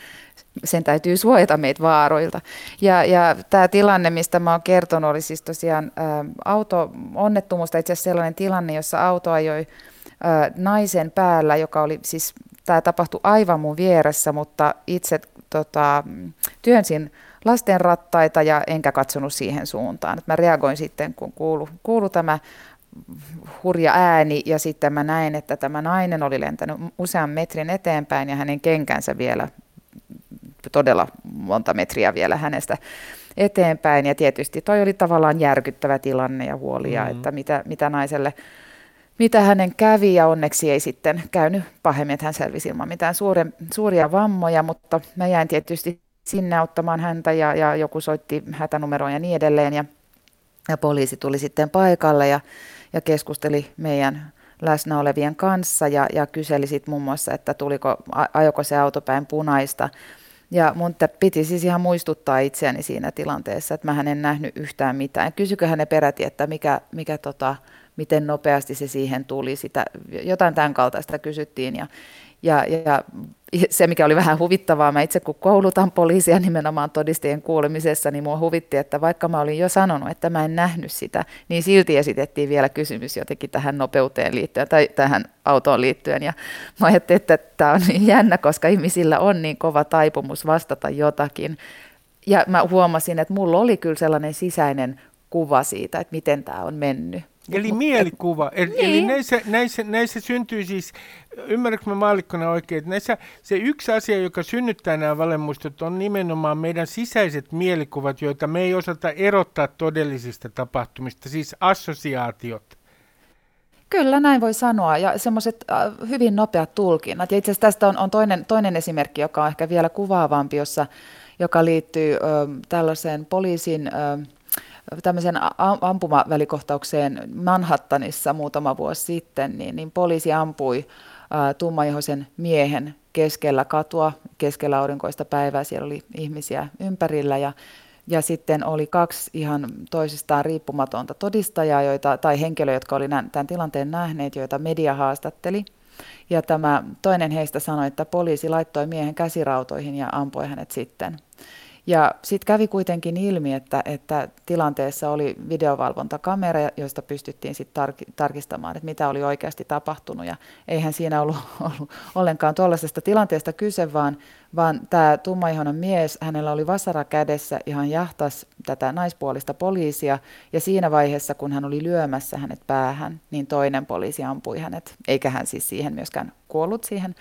sen täytyy suojata meitä vaaroilta. Ja, ja tämä tilanne, mistä mä oon kertonut, oli siis tosiaan ä, auto-onnettomuus, itse asiassa sellainen tilanne, jossa auto ajoi naisen päällä, joka oli siis, tämä tapahtui aivan mun vieressä, mutta itse tota, työnsin lasten rattaita ja enkä katsonut siihen suuntaan. Et mä reagoin sitten, kun kuulu, kuulu tämä hurja ääni ja sitten mä näin, että tämä nainen oli lentänyt usean metrin eteenpäin ja hänen kenkänsä vielä todella monta metriä vielä hänestä eteenpäin. Ja tietysti toi oli tavallaan järkyttävä tilanne ja huolia, mm-hmm. että mitä, mitä naiselle mitä hänen kävi ja onneksi ei sitten käynyt pahemmin, että hän selvisi ilman mitään suure, suuria vammoja, mutta mä jäin tietysti sinne auttamaan häntä ja, ja joku soitti hätänumeroon ja niin edelleen ja, ja poliisi tuli sitten paikalle ja, ja keskusteli meidän läsnä olevien kanssa ja, ja kyseli sitten muun muassa, että tuliko, ajoko se auto päin punaista. Ja mun piti siis ihan muistuttaa itseäni siinä tilanteessa, että mä en nähnyt yhtään mitään. Kysykö hänen peräti, että mikä, mikä tota, miten nopeasti se siihen tuli. Sitä, jotain tämän kaltaista kysyttiin ja, ja, ja se, mikä oli vähän huvittavaa, mä itse kun koulutan poliisia nimenomaan todistajien kuulemisessa, niin mua huvitti, että vaikka mä olin jo sanonut, että mä en nähnyt sitä, niin silti esitettiin vielä kysymys jotenkin tähän nopeuteen liittyen tai tähän autoon liittyen. Ja mä ajattelin, että tämä on niin jännä, koska ihmisillä on niin kova taipumus vastata jotakin. Ja mä huomasin, että mulla oli kyllä sellainen sisäinen kuva siitä, että miten tämä on mennyt. Eli mielikuva. Eli, niin. eli näissä, näissä, näissä syntyy siis, ymmärrätkö mä maallikkona oikein, että näissä, se yksi asia, joka synnyttää nämä valemuistot, on nimenomaan meidän sisäiset mielikuvat, joita me ei osata erottaa todellisista tapahtumista, siis assosiaatiot. Kyllä, näin voi sanoa, ja semmoiset äh, hyvin nopeat tulkinnat. Ja itse asiassa tästä on, on toinen, toinen esimerkki, joka on ehkä vielä kuvaavampi, jossa, joka liittyy äh, tällaiseen poliisin... Äh, tämmöisen ampumavälikohtaukseen Manhattanissa muutama vuosi sitten, niin, niin poliisi ampui tummaihoisen miehen keskellä katua, keskellä aurinkoista päivää. Siellä oli ihmisiä ympärillä ja ja sitten oli kaksi ihan toisistaan riippumatonta todistajaa joita, tai henkilöä, jotka oli tämän tilanteen nähneet, joita media haastatteli. Ja tämä toinen heistä sanoi, että poliisi laittoi miehen käsirautoihin ja ampui hänet sitten. Ja sitten kävi kuitenkin ilmi, että, että tilanteessa oli videovalvontakamera, josta pystyttiin sitten tar- tarkistamaan, että mitä oli oikeasti tapahtunut. Ja eihän siinä ollut, ollut ollenkaan tuollaisesta tilanteesta kyse, vaan, vaan tämä tummaihoinen mies, hänellä oli vasara kädessä, ihan jahtas tätä naispuolista poliisia. Ja siinä vaiheessa, kun hän oli lyömässä hänet päähän, niin toinen poliisi ampui hänet. Eikä hän siis siihen myöskään kuollut siihen,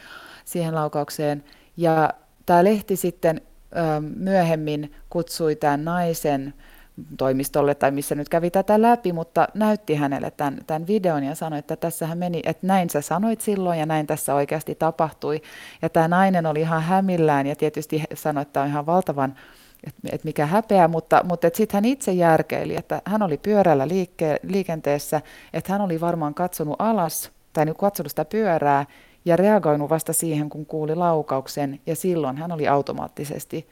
siihen laukaukseen. Ja tämä lehti sitten myöhemmin kutsui tämän naisen toimistolle tai missä nyt kävi tätä läpi, mutta näytti hänelle tämän, tämän videon ja sanoi, että tässähän meni, että näin sä sanoit silloin ja näin tässä oikeasti tapahtui. Ja tämä nainen oli ihan hämillään ja tietysti sanoi, että on ihan valtavan, että et mikä häpeä, mutta, mutta sitten hän itse järkeili, että hän oli pyörällä liikke, liikenteessä, että hän oli varmaan katsonut alas tai nyt katsonut sitä pyörää ja reagoinut vasta siihen, kun kuuli laukauksen, ja silloin hän oli automaattisesti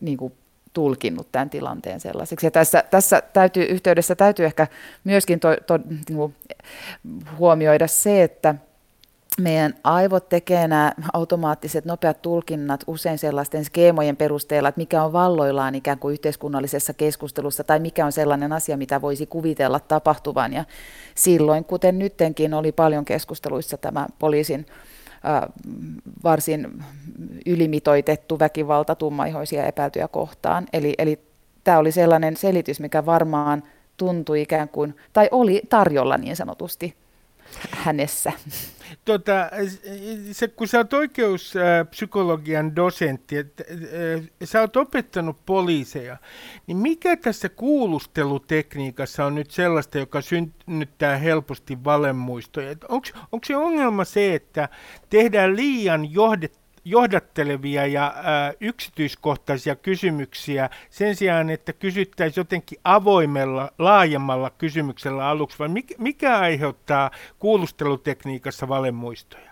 niin kuin, tulkinnut tämän tilanteen sellaiseksi. Ja tässä, tässä täytyy, yhteydessä täytyy ehkä myöskin to, to, niin kuin, huomioida se, että meidän aivot tekee nämä automaattiset nopeat tulkinnat usein sellaisten skeemojen perusteella, että mikä on valloillaan ikään kuin yhteiskunnallisessa keskustelussa tai mikä on sellainen asia, mitä voisi kuvitella tapahtuvan. Ja silloin, kuten nyttenkin, oli paljon keskusteluissa tämä poliisin varsin ylimitoitettu väkivalta tummaihoisia epäiltyjä kohtaan. Eli, eli tämä oli sellainen selitys, mikä varmaan tuntui ikään kuin, tai oli tarjolla niin sanotusti hänessä. Tota, se, kun sä oot oikeuspsykologian dosentti, että sä oot opettanut poliiseja, niin mikä tässä kuulustelutekniikassa on nyt sellaista, joka synnyttää helposti valemuistoja? Onko se ongelma se, että tehdään liian johdet, johdattelevia ja ä, yksityiskohtaisia kysymyksiä sen sijaan, että kysyttäisiin jotenkin avoimella, laajemmalla kysymyksellä aluksi, vai mikä, mikä aiheuttaa kuulustelutekniikassa valemuistoja?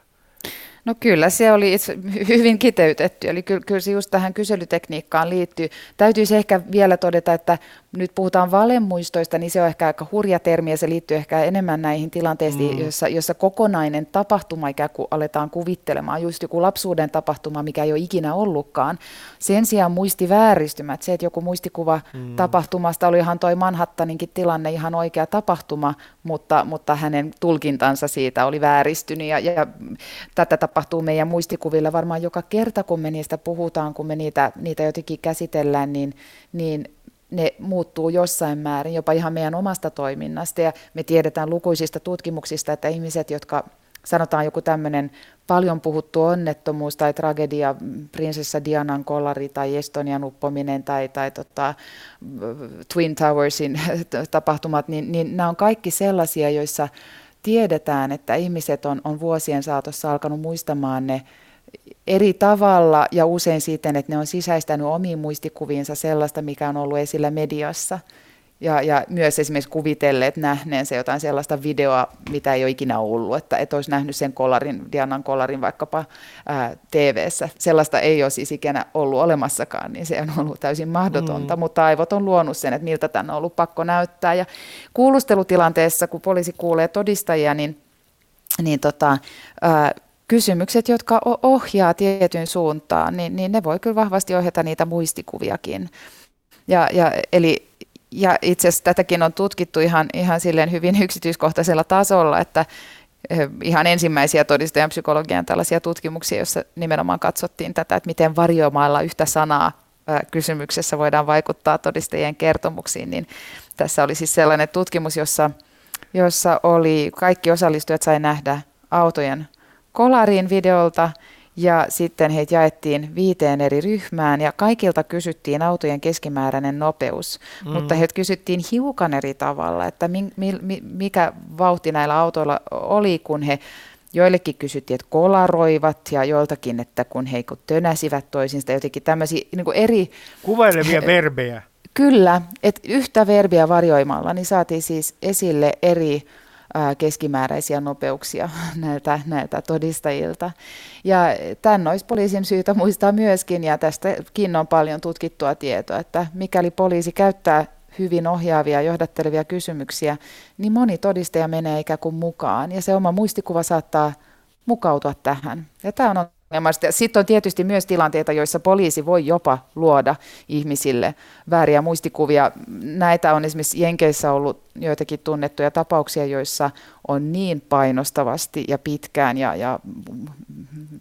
No kyllä, se oli itse hyvin kiteytetty, eli kyllä, kyllä se just tähän kyselytekniikkaan liittyy. Täytyisi ehkä vielä todeta, että nyt puhutaan valemuistoista, niin se on ehkä aika hurja termi ja se liittyy ehkä enemmän näihin tilanteisiin, mm. joissa, jossa kokonainen tapahtuma ikään kuin aletaan kuvittelemaan, just joku lapsuuden tapahtuma, mikä ei ole ikinä ollutkaan. Sen sijaan muistivääristymät, se, että joku muistikuva mm. tapahtumasta oli ihan toi Manhattaninkin tilanne ihan oikea tapahtuma, mutta, mutta hänen tulkintansa siitä oli vääristynyt ja, ja tätä tapahtuu meidän muistikuvilla varmaan joka kerta, kun me niistä puhutaan, kun me niitä, niitä jotenkin käsitellään, niin, niin ne muuttuu jossain määrin, jopa ihan meidän omasta toiminnasta. Ja me tiedetään lukuisista tutkimuksista, että ihmiset, jotka sanotaan joku tämmöinen paljon puhuttu onnettomuus tai tragedia, prinsessa Dianan kollari tai Estonian uppominen tai, tai tota, Twin Towersin tapahtumat, niin, niin nämä on kaikki sellaisia, joissa tiedetään, että ihmiset on, on vuosien saatossa alkanut muistamaan ne eri tavalla ja usein siten, että ne on sisäistänyt omiin muistikuviinsa sellaista, mikä on ollut esillä mediassa. Ja, ja myös esimerkiksi kuvitelleet nähneensä jotain sellaista videoa, mitä ei ole ikinä ollut, että et olisi nähnyt sen kolarin, Dianan kolarin vaikkapa ää, TV-ssä. Sellaista ei ole siis ikinä ollut olemassakaan, niin se on ollut täysin mahdotonta, mm. mutta aivot on luonut sen, että miltä tänne on ollut pakko näyttää. Ja kuulustelutilanteessa, kun poliisi kuulee todistajia, niin, niin tota, ää, kysymykset, jotka ohjaa tietyn suuntaan, niin, niin ne voi kyllä vahvasti ohjata niitä muistikuviakin. Ja, ja, eli, ja itse asiassa tätäkin on tutkittu ihan, ihan silleen hyvin yksityiskohtaisella tasolla, että eh, ihan ensimmäisiä todistajan psykologian tällaisia tutkimuksia, joissa nimenomaan katsottiin tätä, että miten varjomailla yhtä sanaa kysymyksessä voidaan vaikuttaa todistajien kertomuksiin, niin tässä oli siis sellainen tutkimus, jossa, jossa oli kaikki osallistujat sai nähdä autojen kolarin videolta ja sitten heitä jaettiin viiteen eri ryhmään ja kaikilta kysyttiin autojen keskimääräinen nopeus, mm. mutta heitä kysyttiin hiukan eri tavalla, että mi, mi, mikä vauhti näillä autoilla oli, kun he Joillekin kysyttiin, että kolaroivat ja joiltakin, että kun he tönäsivät toisinsa, jotenkin tämmöisiä niin eri... Kuvailevia verbejä. Kyllä, että yhtä verbiä varjoimalla niin saatiin siis esille eri keskimääräisiä nopeuksia näiltä, näiltä todistajilta. Ja tämän olisi poliisin syytä muistaa myöskin, ja tästäkin on paljon tutkittua tietoa, että mikäli poliisi käyttää hyvin ohjaavia, johdattelevia kysymyksiä, niin moni todistaja menee ikään kuin mukaan, ja se oma muistikuva saattaa mukautua tähän. Ja tämä on sitten on tietysti myös tilanteita, joissa poliisi voi jopa luoda ihmisille vääriä muistikuvia. Näitä on esimerkiksi Jenkeissä ollut joitakin tunnettuja tapauksia, joissa on niin painostavasti ja pitkään ja, ja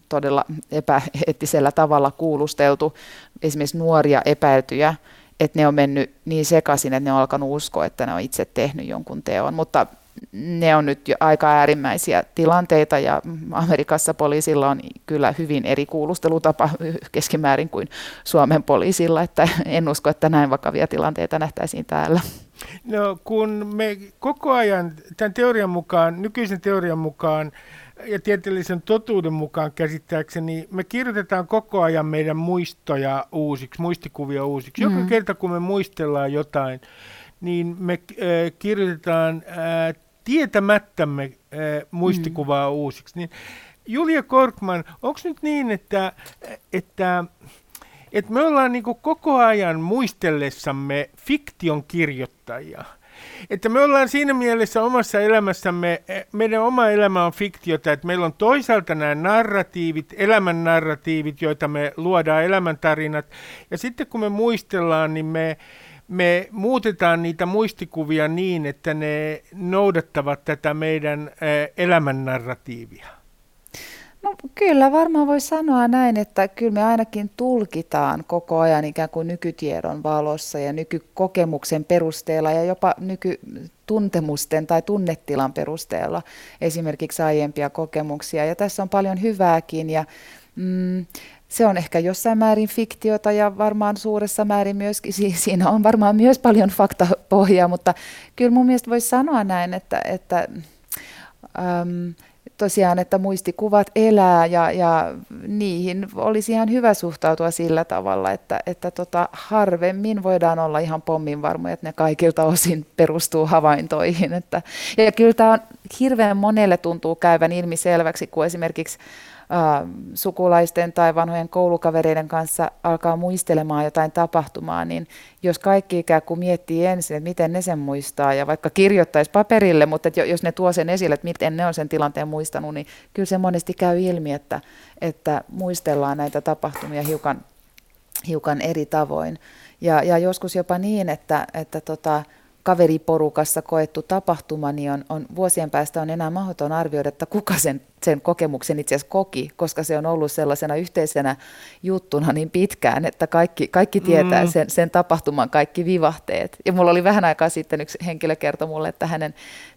todella epäeettisellä tavalla kuulusteltu esimerkiksi nuoria epäiltyjä, että ne on mennyt niin sekaisin, että ne on alkanut uskoa, että ne on itse tehnyt jonkun teon. Mutta ne on nyt jo aika äärimmäisiä tilanteita ja Amerikassa poliisilla on kyllä hyvin eri kuulustelutapa keskimäärin kuin Suomen poliisilla, että en usko, että näin vakavia tilanteita nähtäisiin täällä. No kun me koko ajan tämän teorian mukaan, nykyisen teorian mukaan ja tieteellisen totuuden mukaan käsittääkseni, me kirjoitetaan koko ajan meidän muistoja uusiksi, muistikuvia uusiksi. Joka mm. kerta kun me muistellaan jotain, niin me äh, kirjoitetaan äh, tietämättämme äh, muistikuvaa mm. uusiksi. Niin Julia Korkman, onko nyt niin, että, että, että me ollaan niin koko ajan muistellessamme fiktion kirjoittajia? Että me ollaan siinä mielessä omassa elämässämme, meidän oma elämä on fiktiota, että meillä on toisaalta nämä narratiivit, elämän narratiivit, joita me luodaan, elämäntarinat, ja sitten kun me muistellaan, niin me, me muutetaan niitä muistikuvia niin, että ne noudattavat tätä meidän elämän narratiivia. No kyllä varmaan voi sanoa näin, että kyllä me ainakin tulkitaan koko ajan ikään kuin nykytiedon valossa ja nykykokemuksen perusteella ja jopa nykytuntemusten tai tunnetilan perusteella esimerkiksi aiempia kokemuksia. Ja tässä on paljon hyvääkin ja mm, se on ehkä jossain määrin fiktiota ja varmaan suuressa määrin myöskin, siinä on varmaan myös paljon faktapohjaa, mutta kyllä mun mielestä voisi sanoa näin, että, että äm, tosiaan, että muistikuvat elää ja, ja niihin olisi ihan hyvä suhtautua sillä tavalla, että, että tota, harvemmin voidaan olla ihan pommin varmoja, että ne kaikilta osin perustuu havaintoihin. Että, ja kyllä tämä on hirveän monelle tuntuu käyvän ilmiselväksi, kun esimerkiksi sukulaisten tai vanhojen koulukavereiden kanssa alkaa muistelemaan jotain tapahtumaa, niin jos kaikki ikään kuin miettii ensin, että miten ne sen muistaa, ja vaikka kirjoittaisi paperille, mutta että jos ne tuo sen esille, että miten ne on sen tilanteen muistanut, niin kyllä se monesti käy ilmi, että, että muistellaan näitä tapahtumia hiukan, hiukan eri tavoin. Ja, ja joskus jopa niin, että, että tota, kaveriporukassa koettu tapahtuma, niin on, on vuosien päästä on enää mahdoton arvioida, että kuka sen, sen kokemuksen itse asiassa koki, koska se on ollut sellaisena yhteisenä juttuna niin pitkään, että kaikki, kaikki tietää mm. sen, sen tapahtuman kaikki vivahteet. Ja mulla oli vähän aikaa sitten yksi henkilö kertoi mulle, että hänen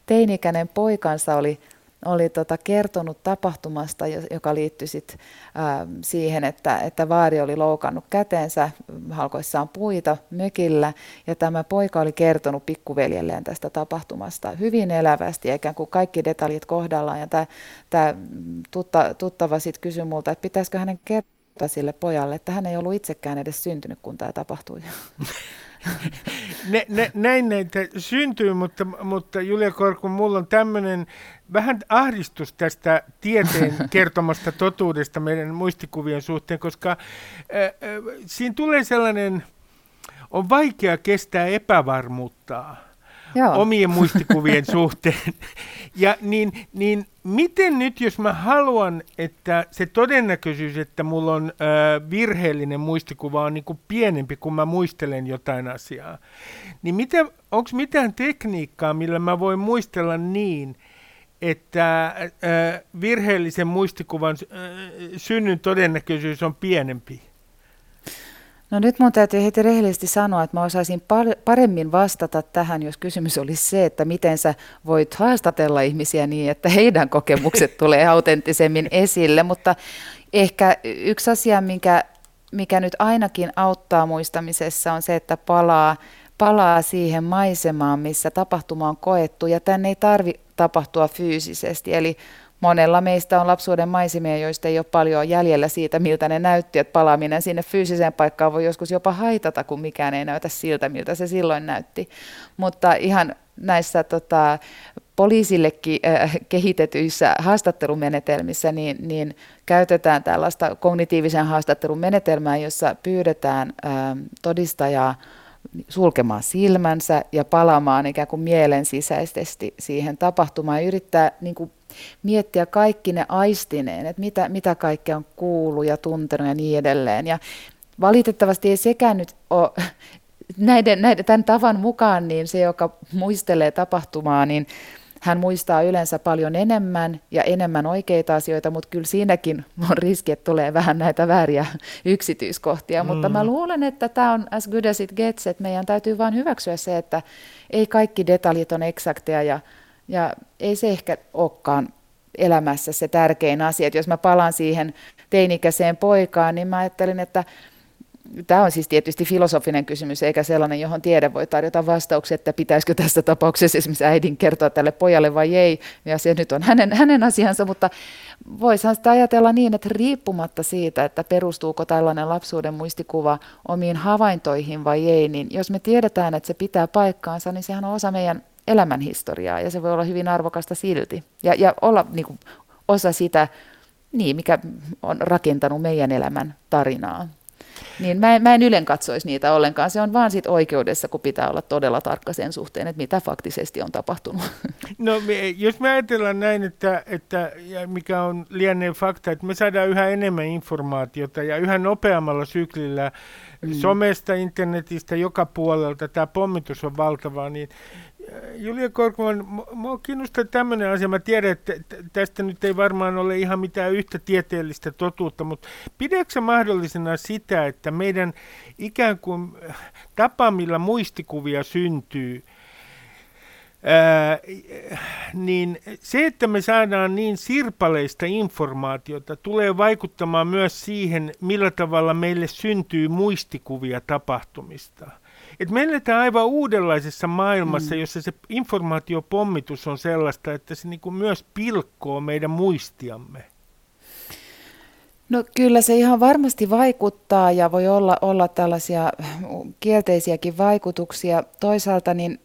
teini-ikäinen poikansa oli oli tota kertonut tapahtumasta, joka liittyi sit, ä, siihen, että, että vaari oli loukannut käteensä halkoissaan puita mökillä, ja tämä poika oli kertonut pikkuveljelleen tästä tapahtumasta hyvin elävästi, ja ikään kuin kaikki detaljit kohdallaan, ja tämä, tutta, tuttava sitten kysyi multa, että pitäisikö hänen kertoa sille pojalle, että hän ei ollut itsekään edes syntynyt, kun tämä tapahtui. ne, ne, näin näitä syntyy, mutta, mutta Julia Korku, mulla on tämmöinen vähän ahdistus tästä tieteen kertomasta totuudesta meidän muistikuvien suhteen, koska äh, äh, siinä tulee sellainen, on vaikea kestää epävarmuutta Joo. omien muistikuvien suhteen. Ja niin, niin miten nyt, jos mä haluan, että se todennäköisyys, että mulla on ö, virheellinen muistikuva on niin kuin pienempi, kun mä muistelen jotain asiaa, niin onko mitään tekniikkaa, millä mä voin muistella niin, että ö, virheellisen muistikuvan ö, synnyn todennäköisyys on pienempi? No nyt mun täytyy heti rehellisesti sanoa, että mä osaisin paremmin vastata tähän, jos kysymys olisi se, että miten sä voit haastatella ihmisiä niin, että heidän kokemukset tulee autenttisemmin esille. Mutta ehkä yksi asia, mikä, mikä nyt ainakin auttaa muistamisessa on se, että palaa, palaa siihen maisemaan, missä tapahtuma on koettu. Ja tänne ei tarvi tapahtua fyysisesti. Eli Monella meistä on lapsuuden maisemia, joista ei ole paljon jäljellä siitä, miltä ne näytti, että palaaminen sinne fyysiseen paikkaan voi joskus jopa haitata, kun mikään ei näytä siltä, miltä se silloin näytti. Mutta ihan näissä tota, poliisillekin äh, kehitetyissä haastattelumenetelmissä, niin, niin käytetään tällaista kognitiivisen haastattelun menetelmää, jossa pyydetään äh, todistajaa sulkemaan silmänsä ja palaamaan ikään kuin mielen sisäisesti siihen tapahtumaan ja yrittää niin kuin miettiä kaikki ne aistineen, että mitä, mitä kaikkea on kuullut ja tuntenut ja niin edelleen. Ja valitettavasti ei sekään nyt ole näiden, näiden, tämän tavan mukaan, niin se, joka muistelee tapahtumaa, niin hän muistaa yleensä paljon enemmän ja enemmän oikeita asioita, mutta kyllä siinäkin on riski, että tulee vähän näitä vääriä yksityiskohtia. Mm. Mutta mä luulen, että tämä on as good as it gets, että meidän täytyy vain hyväksyä se, että ei kaikki detaljit on eksakteja ja, ja ei se ehkä olekaan elämässä se tärkein asia. Että jos mä palaan siihen teinikäiseen poikaan, niin mä ajattelin, että Tämä on siis tietysti filosofinen kysymys, eikä sellainen, johon tiede voi tarjota vastauksia, että pitäisikö tässä tapauksessa esimerkiksi äidin kertoa tälle pojalle vai ei, ja se nyt on hänen, hänen asiansa, mutta voisihan sitä ajatella niin, että riippumatta siitä, että perustuuko tällainen lapsuuden muistikuva omiin havaintoihin vai ei, niin jos me tiedetään, että se pitää paikkaansa, niin sehän on osa meidän elämänhistoriaa, ja se voi olla hyvin arvokasta silti, ja, ja olla niin kuin, osa sitä, niin, mikä on rakentanut meidän elämän tarinaa. Niin mä, en, mä en ylen katsoisi niitä ollenkaan. Se on vaan sit oikeudessa, kun pitää olla todella tarkka sen suhteen, että mitä faktisesti on tapahtunut. No jos me ajatellaan näin, että, että mikä on lienee fakta, että me saadaan yhä enemmän informaatiota ja yhä nopeammalla syklillä mm. somesta, internetistä, joka puolelta, tämä pommitus on valtava, niin Julia Korkman, minua kiinnostaa tämmöinen asia. Mä tiedän, että tästä nyt ei varmaan ole ihan mitään yhtä tieteellistä totuutta, mutta pidätkö mahdollisena sitä, että meidän ikään kuin tapa, millä muistikuvia syntyy, Ää, niin se, että me saadaan niin sirpaleista informaatiota, tulee vaikuttamaan myös siihen, millä tavalla meille syntyy muistikuvia tapahtumista. Et me eletään aivan uudenlaisessa maailmassa, mm. jossa se informaatiopommitus on sellaista, että se niinku myös pilkkoo meidän muistiamme. No kyllä se ihan varmasti vaikuttaa ja voi olla, olla tällaisia kielteisiäkin vaikutuksia. Toisaalta niin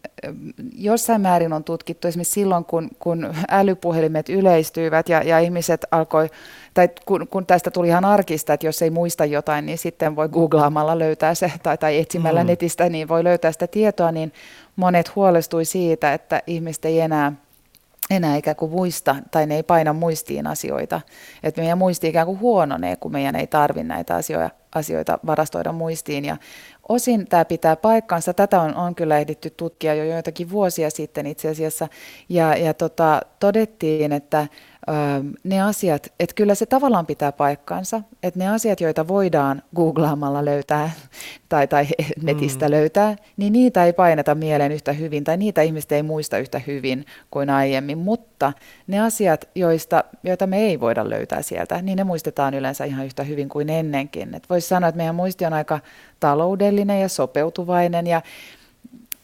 jossain määrin on tutkittu esimerkiksi silloin, kun, kun älypuhelimet yleistyivät ja, ja ihmiset alkoi, tai kun, kun tästä tuli ihan arkista, että jos ei muista jotain, niin sitten voi googlaamalla löytää se, tai, tai etsimällä mm. netistä, niin voi löytää sitä tietoa, niin monet huolestui siitä, että ihmiset ei enää enää ikään kuin muista, tai ne ei paina muistiin asioita. Että meidän muisti ikään kuin huononee, kun meidän ei tarvitse näitä asioita, asioita varastoida muistiin. Ja osin tämä pitää paikkansa. Tätä on, on kyllä ehditty tutkia jo joitakin vuosia sitten itse asiassa. Ja, ja tota, todettiin, että ne asiat, että kyllä se tavallaan pitää paikkansa, että ne asiat, joita voidaan googlaamalla löytää tai, tai netistä mm. löytää, niin niitä ei paineta mieleen yhtä hyvin tai niitä ihmiset ei muista yhtä hyvin kuin aiemmin, mutta ne asiat, joista, joita me ei voida löytää sieltä, niin ne muistetaan yleensä ihan yhtä hyvin kuin ennenkin. Voisi sanoa, että meidän muisti on aika taloudellinen ja sopeutuvainen ja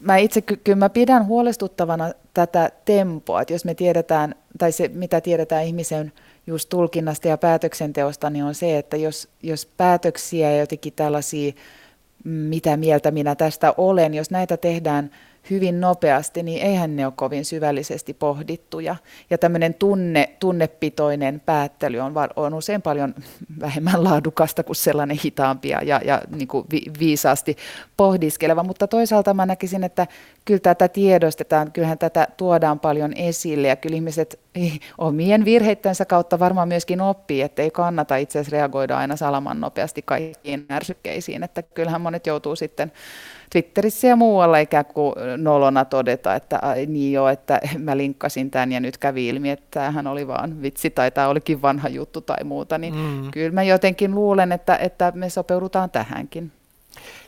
mä itse kyllä mä pidän huolestuttavana tätä tempoa, että jos me tiedetään, tai se mitä tiedetään ihmisen just tulkinnasta ja päätöksenteosta, niin on se, että jos, jos päätöksiä ja jotenkin tällaisia, mitä mieltä minä tästä olen, jos näitä tehdään hyvin nopeasti, niin eihän ne ole kovin syvällisesti pohdittuja. Ja tämmöinen tunne, tunnepitoinen päättely on, on usein paljon vähemmän laadukasta kuin sellainen hitaampi ja, ja, niin kuin vi, viisaasti pohdiskeleva. Mutta toisaalta mä näkisin, että kyllä tätä tiedostetaan, kyllähän tätä tuodaan paljon esille ja kyllä ihmiset omien virheittensä kautta varmaan myöskin oppii, että ei kannata itse asiassa reagoida aina salaman nopeasti kaikkiin ärsykkeisiin, että kyllähän monet joutuu sitten Twitterissä ja muualla ikään kuin nolona todeta, että ai, niin jo, että mä linkkasin tämän ja nyt kävi ilmi, että tämähän oli vaan vitsi tai tämä olikin vanha juttu tai muuta, niin mm. kyllä mä jotenkin luulen, että, että me sopeudutaan tähänkin.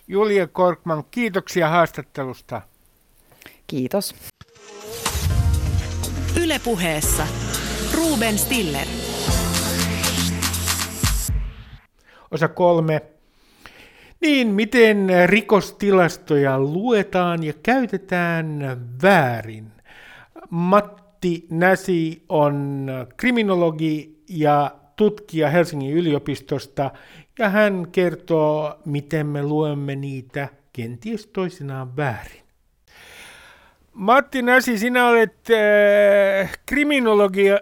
Julia Korkman, kiitoksia haastattelusta. Kiitos. Ylepuheessa Ruben Stiller. Osa kolme. Niin, miten rikostilastoja luetaan ja käytetään väärin? Matti Näsi on kriminologi ja tutkija Helsingin yliopistosta ja hän kertoo, miten me luemme niitä kenties toisinaan väärin. Matti Näsi, sinä olet äh, kriminologian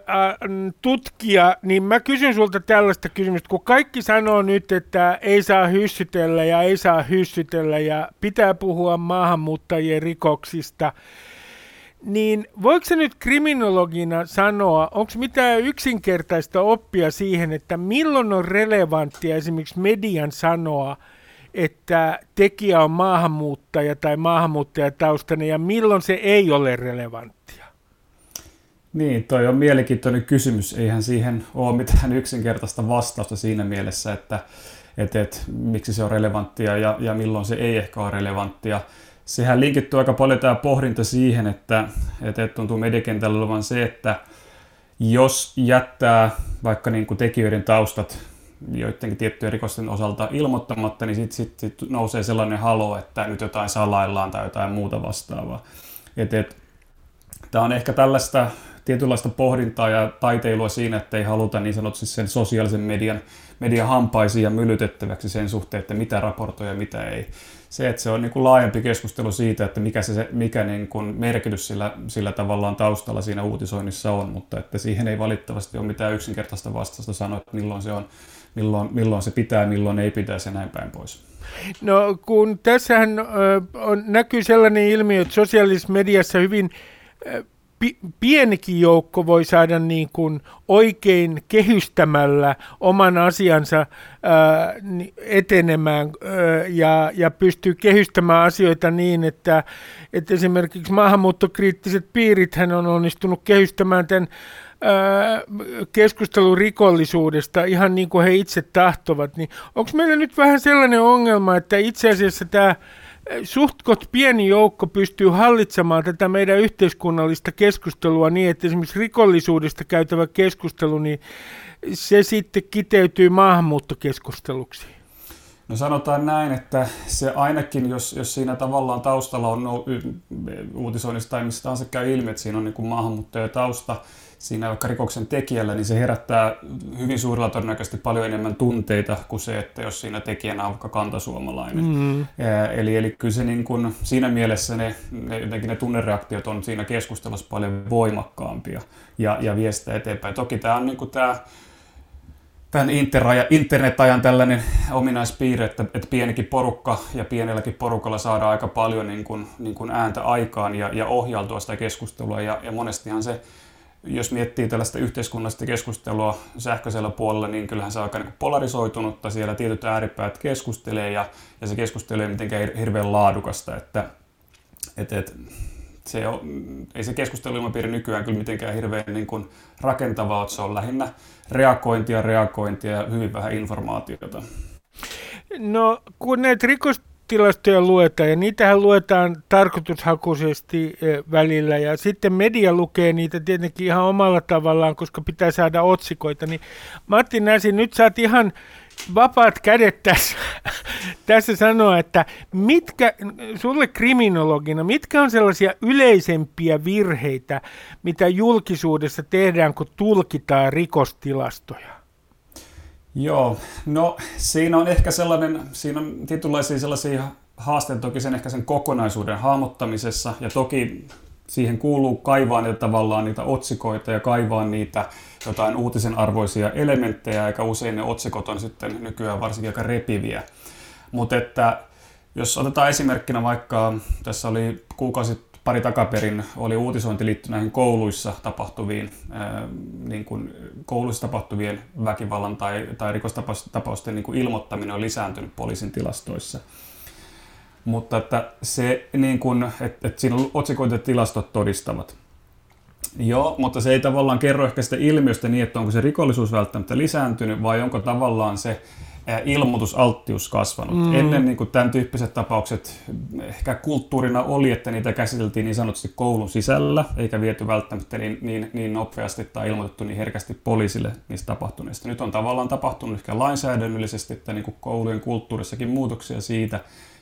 tutkija, niin mä kysyn sulta tällaista kysymystä, kun kaikki sanoo nyt, että ei saa hyssytellä ja ei saa hyssytellä ja pitää puhua maahanmuuttajien rikoksista, niin voiko se nyt kriminologina sanoa, onko mitään yksinkertaista oppia siihen, että milloin on relevanttia esimerkiksi median sanoa, että tekijä on maahanmuuttaja tai maahanmuuttajataustainen ja milloin se ei ole relevanttia? Niin, toi on mielenkiintoinen kysymys. Eihän siihen ole mitään yksinkertaista vastausta siinä mielessä, että et, et, miksi se on relevanttia ja, ja milloin se ei ehkä ole relevanttia. Sehän linkittyy aika paljon tämä pohdinta siihen, että, että tuntuu mediakentällä olevan se, että jos jättää vaikka niin kuin tekijöiden taustat joidenkin tiettyjen rikosten osalta ilmoittamatta, niin sitten sit, sit nousee sellainen halo, että nyt jotain salaillaan tai jotain muuta vastaavaa. Et, et, Tämä on ehkä tällaista tietynlaista pohdintaa ja taiteilua siinä, että ei haluta niin sanotusti sen sosiaalisen median, median hampaisiin ja myllytettäväksi sen suhteen, että mitä raportoja ja mitä ei. Se, että se on niin kuin laajempi keskustelu siitä, että mikä, se, mikä niin kuin merkitys sillä, sillä tavallaan taustalla siinä uutisoinnissa on, mutta että siihen ei valitettavasti ole mitään yksinkertaista vastausta sanoa, että milloin se on milloin, milloin se pitää, milloin ei pitäisi ja näin päin pois. No kun tässähän on, näkyy sellainen ilmiö, että sosiaalisessa mediassa hyvin ö, pi, pienikin joukko voi saada niin kuin oikein kehystämällä oman asiansa ö, etenemään ja, ja pystyy kehystämään asioita niin, että, että esimerkiksi maahanmuuttokriittiset piirit hän on onnistunut kehystämään tämän keskustelu rikollisuudesta ihan niin kuin he itse tahtovat, niin onko meillä nyt vähän sellainen ongelma, että itse asiassa tämä suhtkot pieni joukko pystyy hallitsemaan tätä meidän yhteiskunnallista keskustelua niin, että esimerkiksi rikollisuudesta käytävä keskustelu, niin se sitten kiteytyy maahanmuuttokeskusteluksi? No sanotaan näin, että se ainakin, jos, jos siinä tavallaan taustalla on no, uutisoinnista tai mistä tahansa käy ilmi, että siinä on niin maahanmuuttajatausta, tausta, siinä vaikka rikoksen tekijällä, niin se herättää hyvin suurella todennäköisesti paljon enemmän tunteita kuin se, että jos siinä tekijänä on vaikka kantasuomalainen. Mm. Eli, eli kyllä se niin kuin, siinä mielessä ne, ne, jotenkin ne tunnereaktiot on siinä keskustelussa paljon voimakkaampia ja, ja vie sitä eteenpäin. Toki tämä on niin kuin tämä tämän internet-ajan tällainen ominaispiirre, että, että pienikin porukka ja pienelläkin porukalla saadaan aika paljon niin kuin, niin kuin ääntä aikaan ja, ja ohjaltua sitä keskustelua. Ja, ja monestihan se jos miettii tällaista yhteiskunnallista keskustelua sähköisellä puolella, niin kyllähän se on aika niin polarisoitunutta. Siellä tietyt ääripäät keskustelee ja, ja se keskustelu ei mitenkään hirveän laadukasta. Että, et, et, se on, ei se keskusteluilmapiiri nykyään kyllä mitenkään hirveän niin kuin rakentavaa, että se on lähinnä reagointia, reagointia ja hyvin vähän informaatiota. No kun näitä rikos, tilastoja luetaan, ja niitähän luetaan tarkoitushakuisesti e, välillä, ja sitten media lukee niitä tietenkin ihan omalla tavallaan, koska pitää saada otsikoita, niin Matti Näsi, nyt saat ihan vapaat kädet tässä, tässä sanoa, että mitkä, sulle kriminologina, mitkä on sellaisia yleisempiä virheitä, mitä julkisuudessa tehdään, kun tulkitaan rikostilastoja? Joo, no siinä on ehkä sellainen, siinä on tietynlaisia sellaisia haasteita toki sen ehkä sen kokonaisuuden hahmottamisessa ja toki siihen kuuluu kaivaa niitä tavallaan niitä otsikoita ja kaivaa niitä jotain uutisen arvoisia elementtejä, eikä usein ne otsikot on sitten nykyään varsinkin aika repiviä. Mutta että jos otetaan esimerkkinä vaikka, tässä oli kuukausi pari takaperin oli uutisointi liittyen näihin kouluissa tapahtuviin, ää, niin kuin kouluissa tapahtuvien väkivallan tai, tai rikostapausten niin kuin ilmoittaminen on lisääntynyt poliisin tilastoissa. Mutta että se, niin kuin, että, että siinä otsikoita tilastot todistavat. Joo, mutta se ei tavallaan kerro ehkä sitä ilmiöstä niin, että onko se rikollisuus välttämättä lisääntynyt vai onko tavallaan se ilmoitusalttius kasvanut. Mm. Ennen niin kuin tämän tyyppiset tapaukset ehkä kulttuurina oli, että niitä käsiteltiin niin sanotusti koulun sisällä, eikä viety välttämättä niin, niin, niin nopeasti tai ilmoitettu niin herkästi poliisille niistä tapahtuneista. Nyt on tavallaan tapahtunut ehkä lainsäädännöllisesti, että niin kuin koulujen kulttuurissakin muutoksia siitä,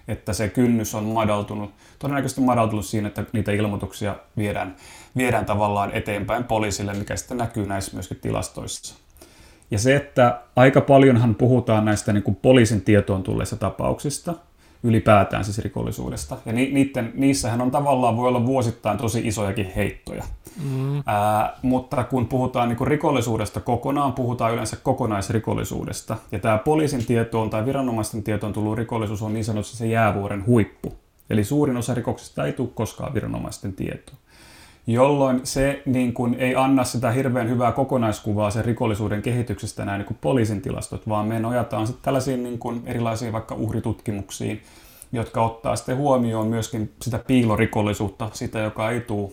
että se kynnys on madaltunut, todennäköisesti madaltunut siinä, että niitä ilmoituksia viedään, viedään tavallaan eteenpäin poliisille, mikä sitten näkyy näissä myöskin tilastoissa. Ja se, että aika paljonhan puhutaan näistä niin kuin poliisin tietoon tulleista tapauksista, ylipäätään siis rikollisuudesta. Ja ni, niitten, niissähän on tavallaan voi olla vuosittain tosi isojakin heittoja. Mm. Ää, mutta kun puhutaan niin kuin rikollisuudesta kokonaan, puhutaan yleensä kokonaisrikollisuudesta. Ja tämä poliisin tietoon tai viranomaisten tietoon tullut rikollisuus on niin sanotusti se jäävuoren huippu. Eli suurin osa rikoksista ei tule koskaan viranomaisten tietoon jolloin se niin kuin, ei anna sitä hirveän hyvää kokonaiskuvaa sen rikollisuuden kehityksestä näin niin kuin poliisin tilastot, vaan me nojataan sitten tällaisiin niin kuin, erilaisiin vaikka uhritutkimuksiin, jotka ottaa sitten huomioon myöskin sitä piilorikollisuutta, sitä joka ei tule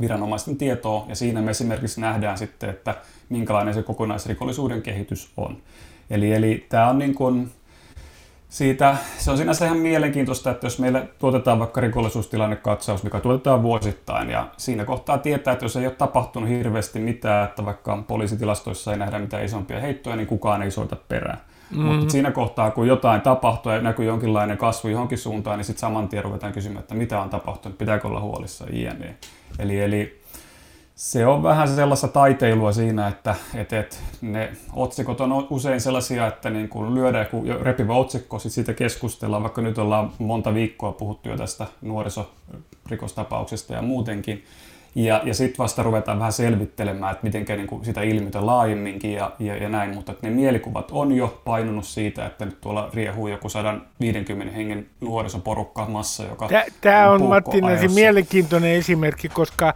viranomaisten tietoa, ja siinä me esimerkiksi nähdään sitten, että minkälainen se kokonaisrikollisuuden kehitys on. Eli, eli tämä on niin kuin, siitä, se on sinänsä ihan mielenkiintoista, että jos meille tuotetaan vaikka rikollisuustilannekatsaus, mikä tuotetaan vuosittain, ja siinä kohtaa tietää, että jos ei ole tapahtunut hirveästi mitään, että vaikka poliisitilastoissa ei nähdä mitään isompia heittoja, niin kukaan ei soita perään. Mm-hmm. Mutta siinä kohtaa, kun jotain tapahtuu ja näkyy jonkinlainen kasvu johonkin suuntaan, niin sitten saman tien ruvetaan kysymään, että mitä on tapahtunut, pitääkö olla huolissa, jne. Eli, eli se on vähän sellaista taiteilua siinä, että, että, että ne otsikot on usein sellaisia, että niin kun lyödään joku repivä otsikko, sitten siitä keskustellaan, vaikka nyt ollaan monta viikkoa puhuttu jo tästä nuorisorikostapauksesta ja muutenkin, ja, ja sitten vasta ruvetaan vähän selvittelemään, että miten niin sitä ilmiötä laajemminkin ja, ja, ja näin, mutta ne mielikuvat on jo painunut siitä, että nyt tuolla riehuu joku 150 hengen nuorisoporukka massa, joka Tämä on, on Matti mielenkiintoinen esimerkki, koska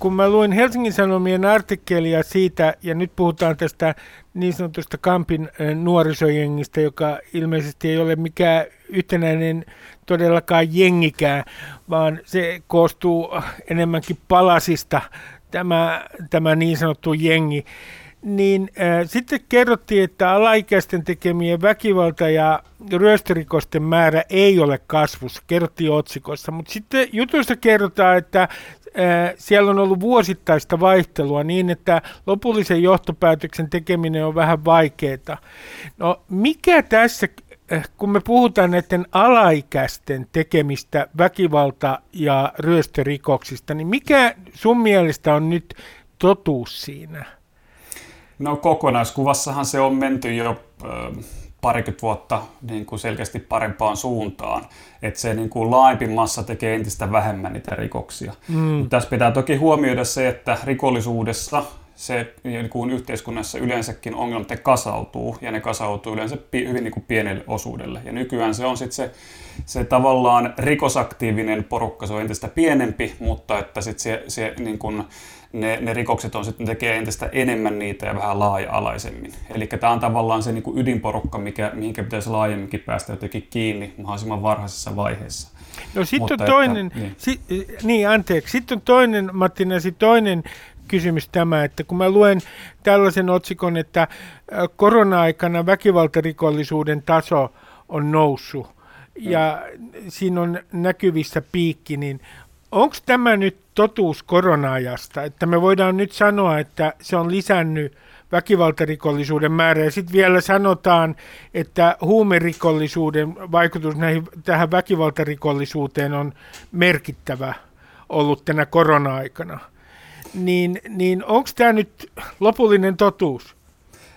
kun mä luin Helsingin Sanomien artikkelia siitä, ja nyt puhutaan tästä niin sanotusta Kampin nuorisojengistä, joka ilmeisesti ei ole mikään yhtenäinen todellakaan jengikään, vaan se koostuu enemmänkin palasista, tämä, tämä niin sanottu jengi. Niin äh, sitten kerrottiin, että alaikäisten tekemien väkivalta- ja ryöstörikosten määrä ei ole kasvussa, kerrottiin otsikossa. Mutta sitten jutuissa kerrotaan, että siellä on ollut vuosittaista vaihtelua niin, että lopullisen johtopäätöksen tekeminen on vähän vaikeaa. No mikä tässä, kun me puhutaan näiden alaikäisten tekemistä väkivalta- ja ryöstörikoksista, niin mikä sun mielestä on nyt totuus siinä? No kokonaiskuvassahan se on menty jo parikymmentä vuotta niin kuin selkeästi parempaan suuntaan. Että se niin kuin laajempi massa tekee entistä vähemmän niitä rikoksia. Mm. tässä pitää toki huomioida se, että rikollisuudessa se niin kuin yhteiskunnassa yleensäkin ongelmat kasautuu, ja ne kasautuu yleensä hyvin niin kuin pienelle osuudelle. Ja nykyään se on sitten se, se tavallaan rikosaktiivinen porukka, se on entistä pienempi, mutta että sitten se, se niin kuin, ne, ne rikokset on sitten tekee entistä enemmän niitä ja vähän laaja-alaisemmin. Eli tämä on tavallaan se niin kuin ydinporukka, mikä, mihinkä pitäisi laajemminkin päästä jotenkin kiinni mahdollisimman varhaisessa vaiheessa. No sitten on toinen, että, niin. Si, niin anteeksi, sitten on toinen, Mattina, sitten toinen kysymys tämä, että kun mä luen tällaisen otsikon, että korona-aikana väkivaltarikollisuuden taso on noussut ja siinä on näkyvissä piikki, niin onko tämä nyt totuus korona-ajasta, että me voidaan nyt sanoa, että se on lisännyt väkivaltarikollisuuden määrä. Ja sitten vielä sanotaan, että huumerikollisuuden vaikutus näihin, tähän väkivaltarikollisuuteen on merkittävä ollut tänä korona-aikana. Niin, niin onko tämä nyt lopullinen totuus?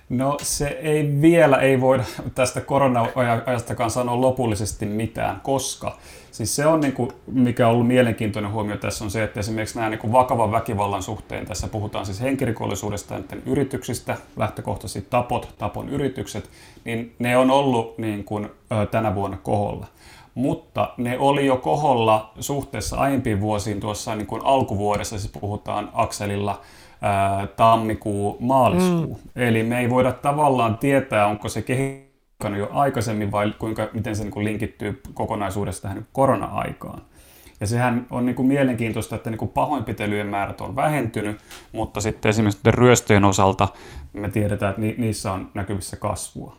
No se ei vielä ei voida tästä korona-ajastakaan sanoa lopullisesti mitään, koska Siis se on, niin kuin, mikä on ollut mielenkiintoinen huomio tässä on se, että esimerkiksi nämä niin kuin vakavan väkivallan suhteen, tässä puhutaan siis henkirikollisuudesta ja yrityksistä, lähtökohtaisesti tapot, tapon yritykset, niin ne on ollut niin kuin, tänä vuonna koholla. Mutta ne oli jo koholla suhteessa aiempiin vuosiin tuossa niin kuin alkuvuodessa, siis puhutaan akselilla ää, tammikuu, maaliskuu. Mm. Eli me ei voida tavallaan tietää, onko se kehitys jo aikaisemmin vai kuinka, miten se niin kuin linkittyy kokonaisuudessa tähän korona-aikaan. Ja sehän on niin kuin mielenkiintoista, että niin kuin pahoinpitelyjen määrät on vähentynyt, mutta sitten esimerkiksi ryöstöjen osalta me tiedetään, että niissä on näkyvissä kasvua.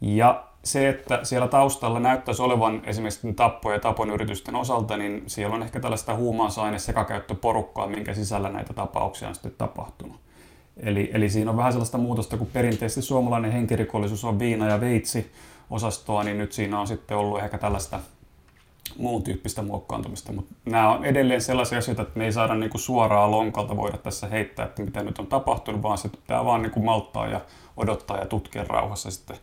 Ja se, että siellä taustalla näyttäisi olevan esimerkiksi tappoja ja tapon yritysten osalta, niin siellä on ehkä tällaista huumausaine sekakäyttöporukkaa, minkä sisällä näitä tapauksia on sitten tapahtunut. Eli, eli siinä on vähän sellaista muutosta, kun perinteisesti suomalainen henkirikollisuus on viina ja veitsi osastoa, niin nyt siinä on sitten ollut ehkä tällaista muun tyyppistä muokkaantumista, mutta nämä on edelleen sellaisia asioita, että me ei saada niin kuin suoraa lonkalta voida tässä heittää, että mitä nyt on tapahtunut, vaan se pitää vaan niin kuin malttaa ja odottaa ja tutkia rauhassa sitten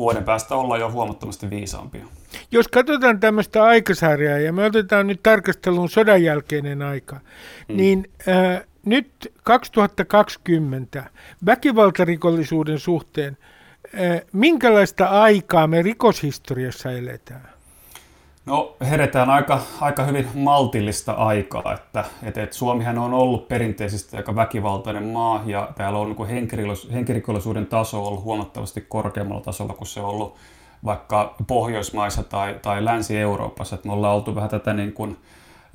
vuoden päästä olla jo huomattavasti viisaampia. Jos katsotaan tämmöistä aikasarjaa ja me otetaan nyt tarkasteluun sodan jälkeinen aika, hmm. niin äh, nyt 2020 väkivaltarikollisuuden suhteen, äh, minkälaista aikaa me rikoshistoriassa eletään? No heretään aika, aika hyvin maltillista aikaa, että, että, että Suomihan on ollut perinteisesti aika väkivaltainen maa ja täällä on niin henkirikollisuuden taso ollut huomattavasti korkeammalla tasolla kuin se on ollut vaikka Pohjoismaissa tai, tai Länsi-Euroopassa. Että me ollaan oltu vähän tätä niin kuin,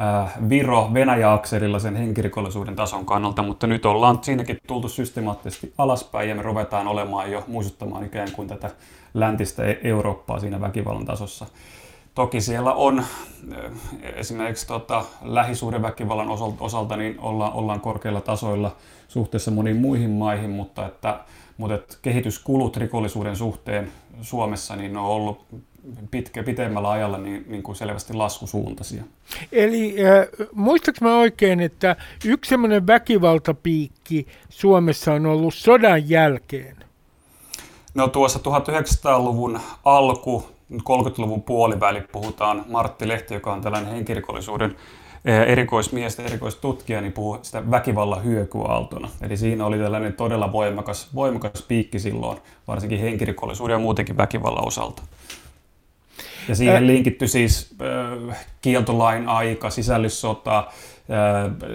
äh, Viro-Venäjä-akselilla sen henkirikollisuuden tason kannalta, mutta nyt ollaan siinäkin tultu systemaattisesti alaspäin ja me ruvetaan olemaan jo muistuttamaan ikään kuin tätä läntistä Eurooppaa siinä väkivallan tasossa. Toki siellä on esimerkiksi tota, lähisuhdeväkivallan osalta niin ollaan, ollaan korkeilla tasoilla suhteessa moniin muihin maihin, mutta, että, mutta että kehityskulut rikollisuuden suhteen Suomessa niin on ollut pitkä, pitemmällä ajalla niin, niin kuin selvästi laskusuuntaisia. Eli äh, muistaaks mä oikein, että yksi semmoinen väkivaltapiikki Suomessa on ollut sodan jälkeen? No tuossa 1900-luvun alku, 30-luvun puoliväli puhutaan Martti Lehti, joka on tällainen henkirikollisuuden eh, erikoismies ja erikoistutkija, niin puhuu sitä väkivallan hyökyaaltona. Eli siinä oli tällainen todella voimakas, voimakas piikki silloin, varsinkin henkirikollisuuden ja muutenkin väkivallan osalta. Ja siihen linkitty siis äh, kieltolain aika, sisällyssota, äh,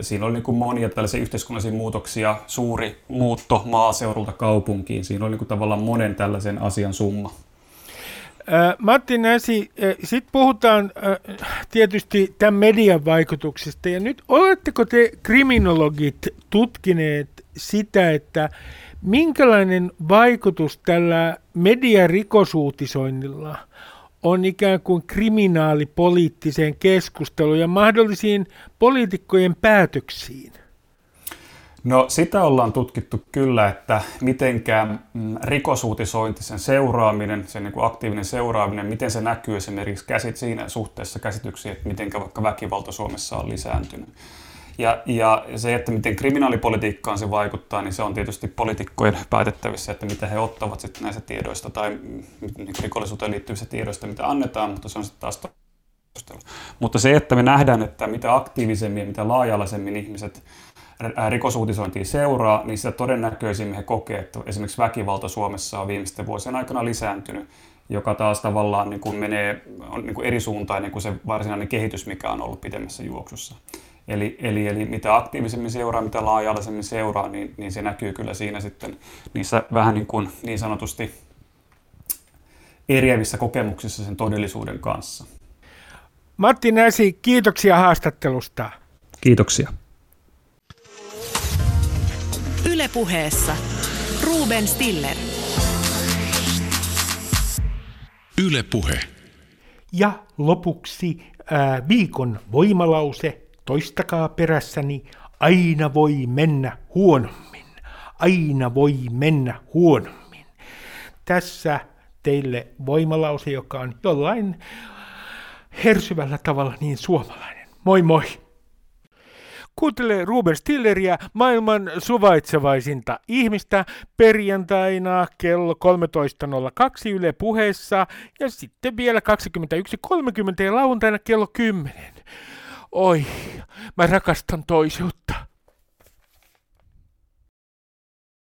siinä oli niin kuin monia tällaisia yhteiskunnallisia muutoksia, suuri muutto maaseudulta kaupunkiin. Siinä oli niin kuin tavallaan monen tällaisen asian summa. Matti Näsi, sitten puhutaan tietysti tämän median vaikutuksista. Ja nyt oletteko te kriminologit tutkineet sitä, että minkälainen vaikutus tällä mediarikosuutisoinnilla on ikään kuin kriminaalipoliittiseen keskusteluun ja mahdollisiin poliitikkojen päätöksiin? No sitä ollaan tutkittu kyllä, että mitenkään mm, rikosuutisointi, sen seuraaminen, sen niin kuin aktiivinen seuraaminen, miten se näkyy esimerkiksi käsit siinä suhteessa käsityksiin, että miten vaikka väkivalta Suomessa on lisääntynyt. Ja, ja se, että miten kriminaalipolitiikkaan se vaikuttaa, niin se on tietysti poliitikkojen päätettävissä, että mitä he ottavat sitten näistä tiedoista tai niin rikollisuuteen liittyvistä tiedoista, mitä annetaan, mutta se on sitten taas Mutta se, että me nähdään, että mitä aktiivisemmin ja mitä laajalaisemmin ihmiset rikosuutisointia seuraa, niin sitä todennäköisimmin he kokee, että esimerkiksi väkivalta Suomessa on viimeisten vuosien aikana lisääntynyt, joka taas tavallaan niin kuin menee on niin kuin eri suuntainen kuin se varsinainen kehitys, mikä on ollut pidemmässä juoksussa. Eli, eli, eli mitä aktiivisemmin seuraa, mitä laajallisemmin seuraa, niin, niin se näkyy kyllä siinä sitten niissä vähän niin, kuin, niin sanotusti eriävissä kokemuksissa sen todellisuuden kanssa. Matti Näsi, kiitoksia haastattelusta. Kiitoksia. Ylepuheessa Ruben Stiller. Ylepuhe. Ja lopuksi ää, viikon voimalause. Toistakaa perässäni. Aina voi mennä huonommin. Aina voi mennä huonommin. Tässä teille voimalause, joka on jollain hersyvällä tavalla niin suomalainen. Moi moi! Kuuntele Ruben Stilleria, maailman suvaitsevaisinta ihmistä, perjantaina kello 13.02 Yle puheessa ja sitten vielä 21.30 ja lauantaina kello 10. Oi, mä rakastan toisuutta.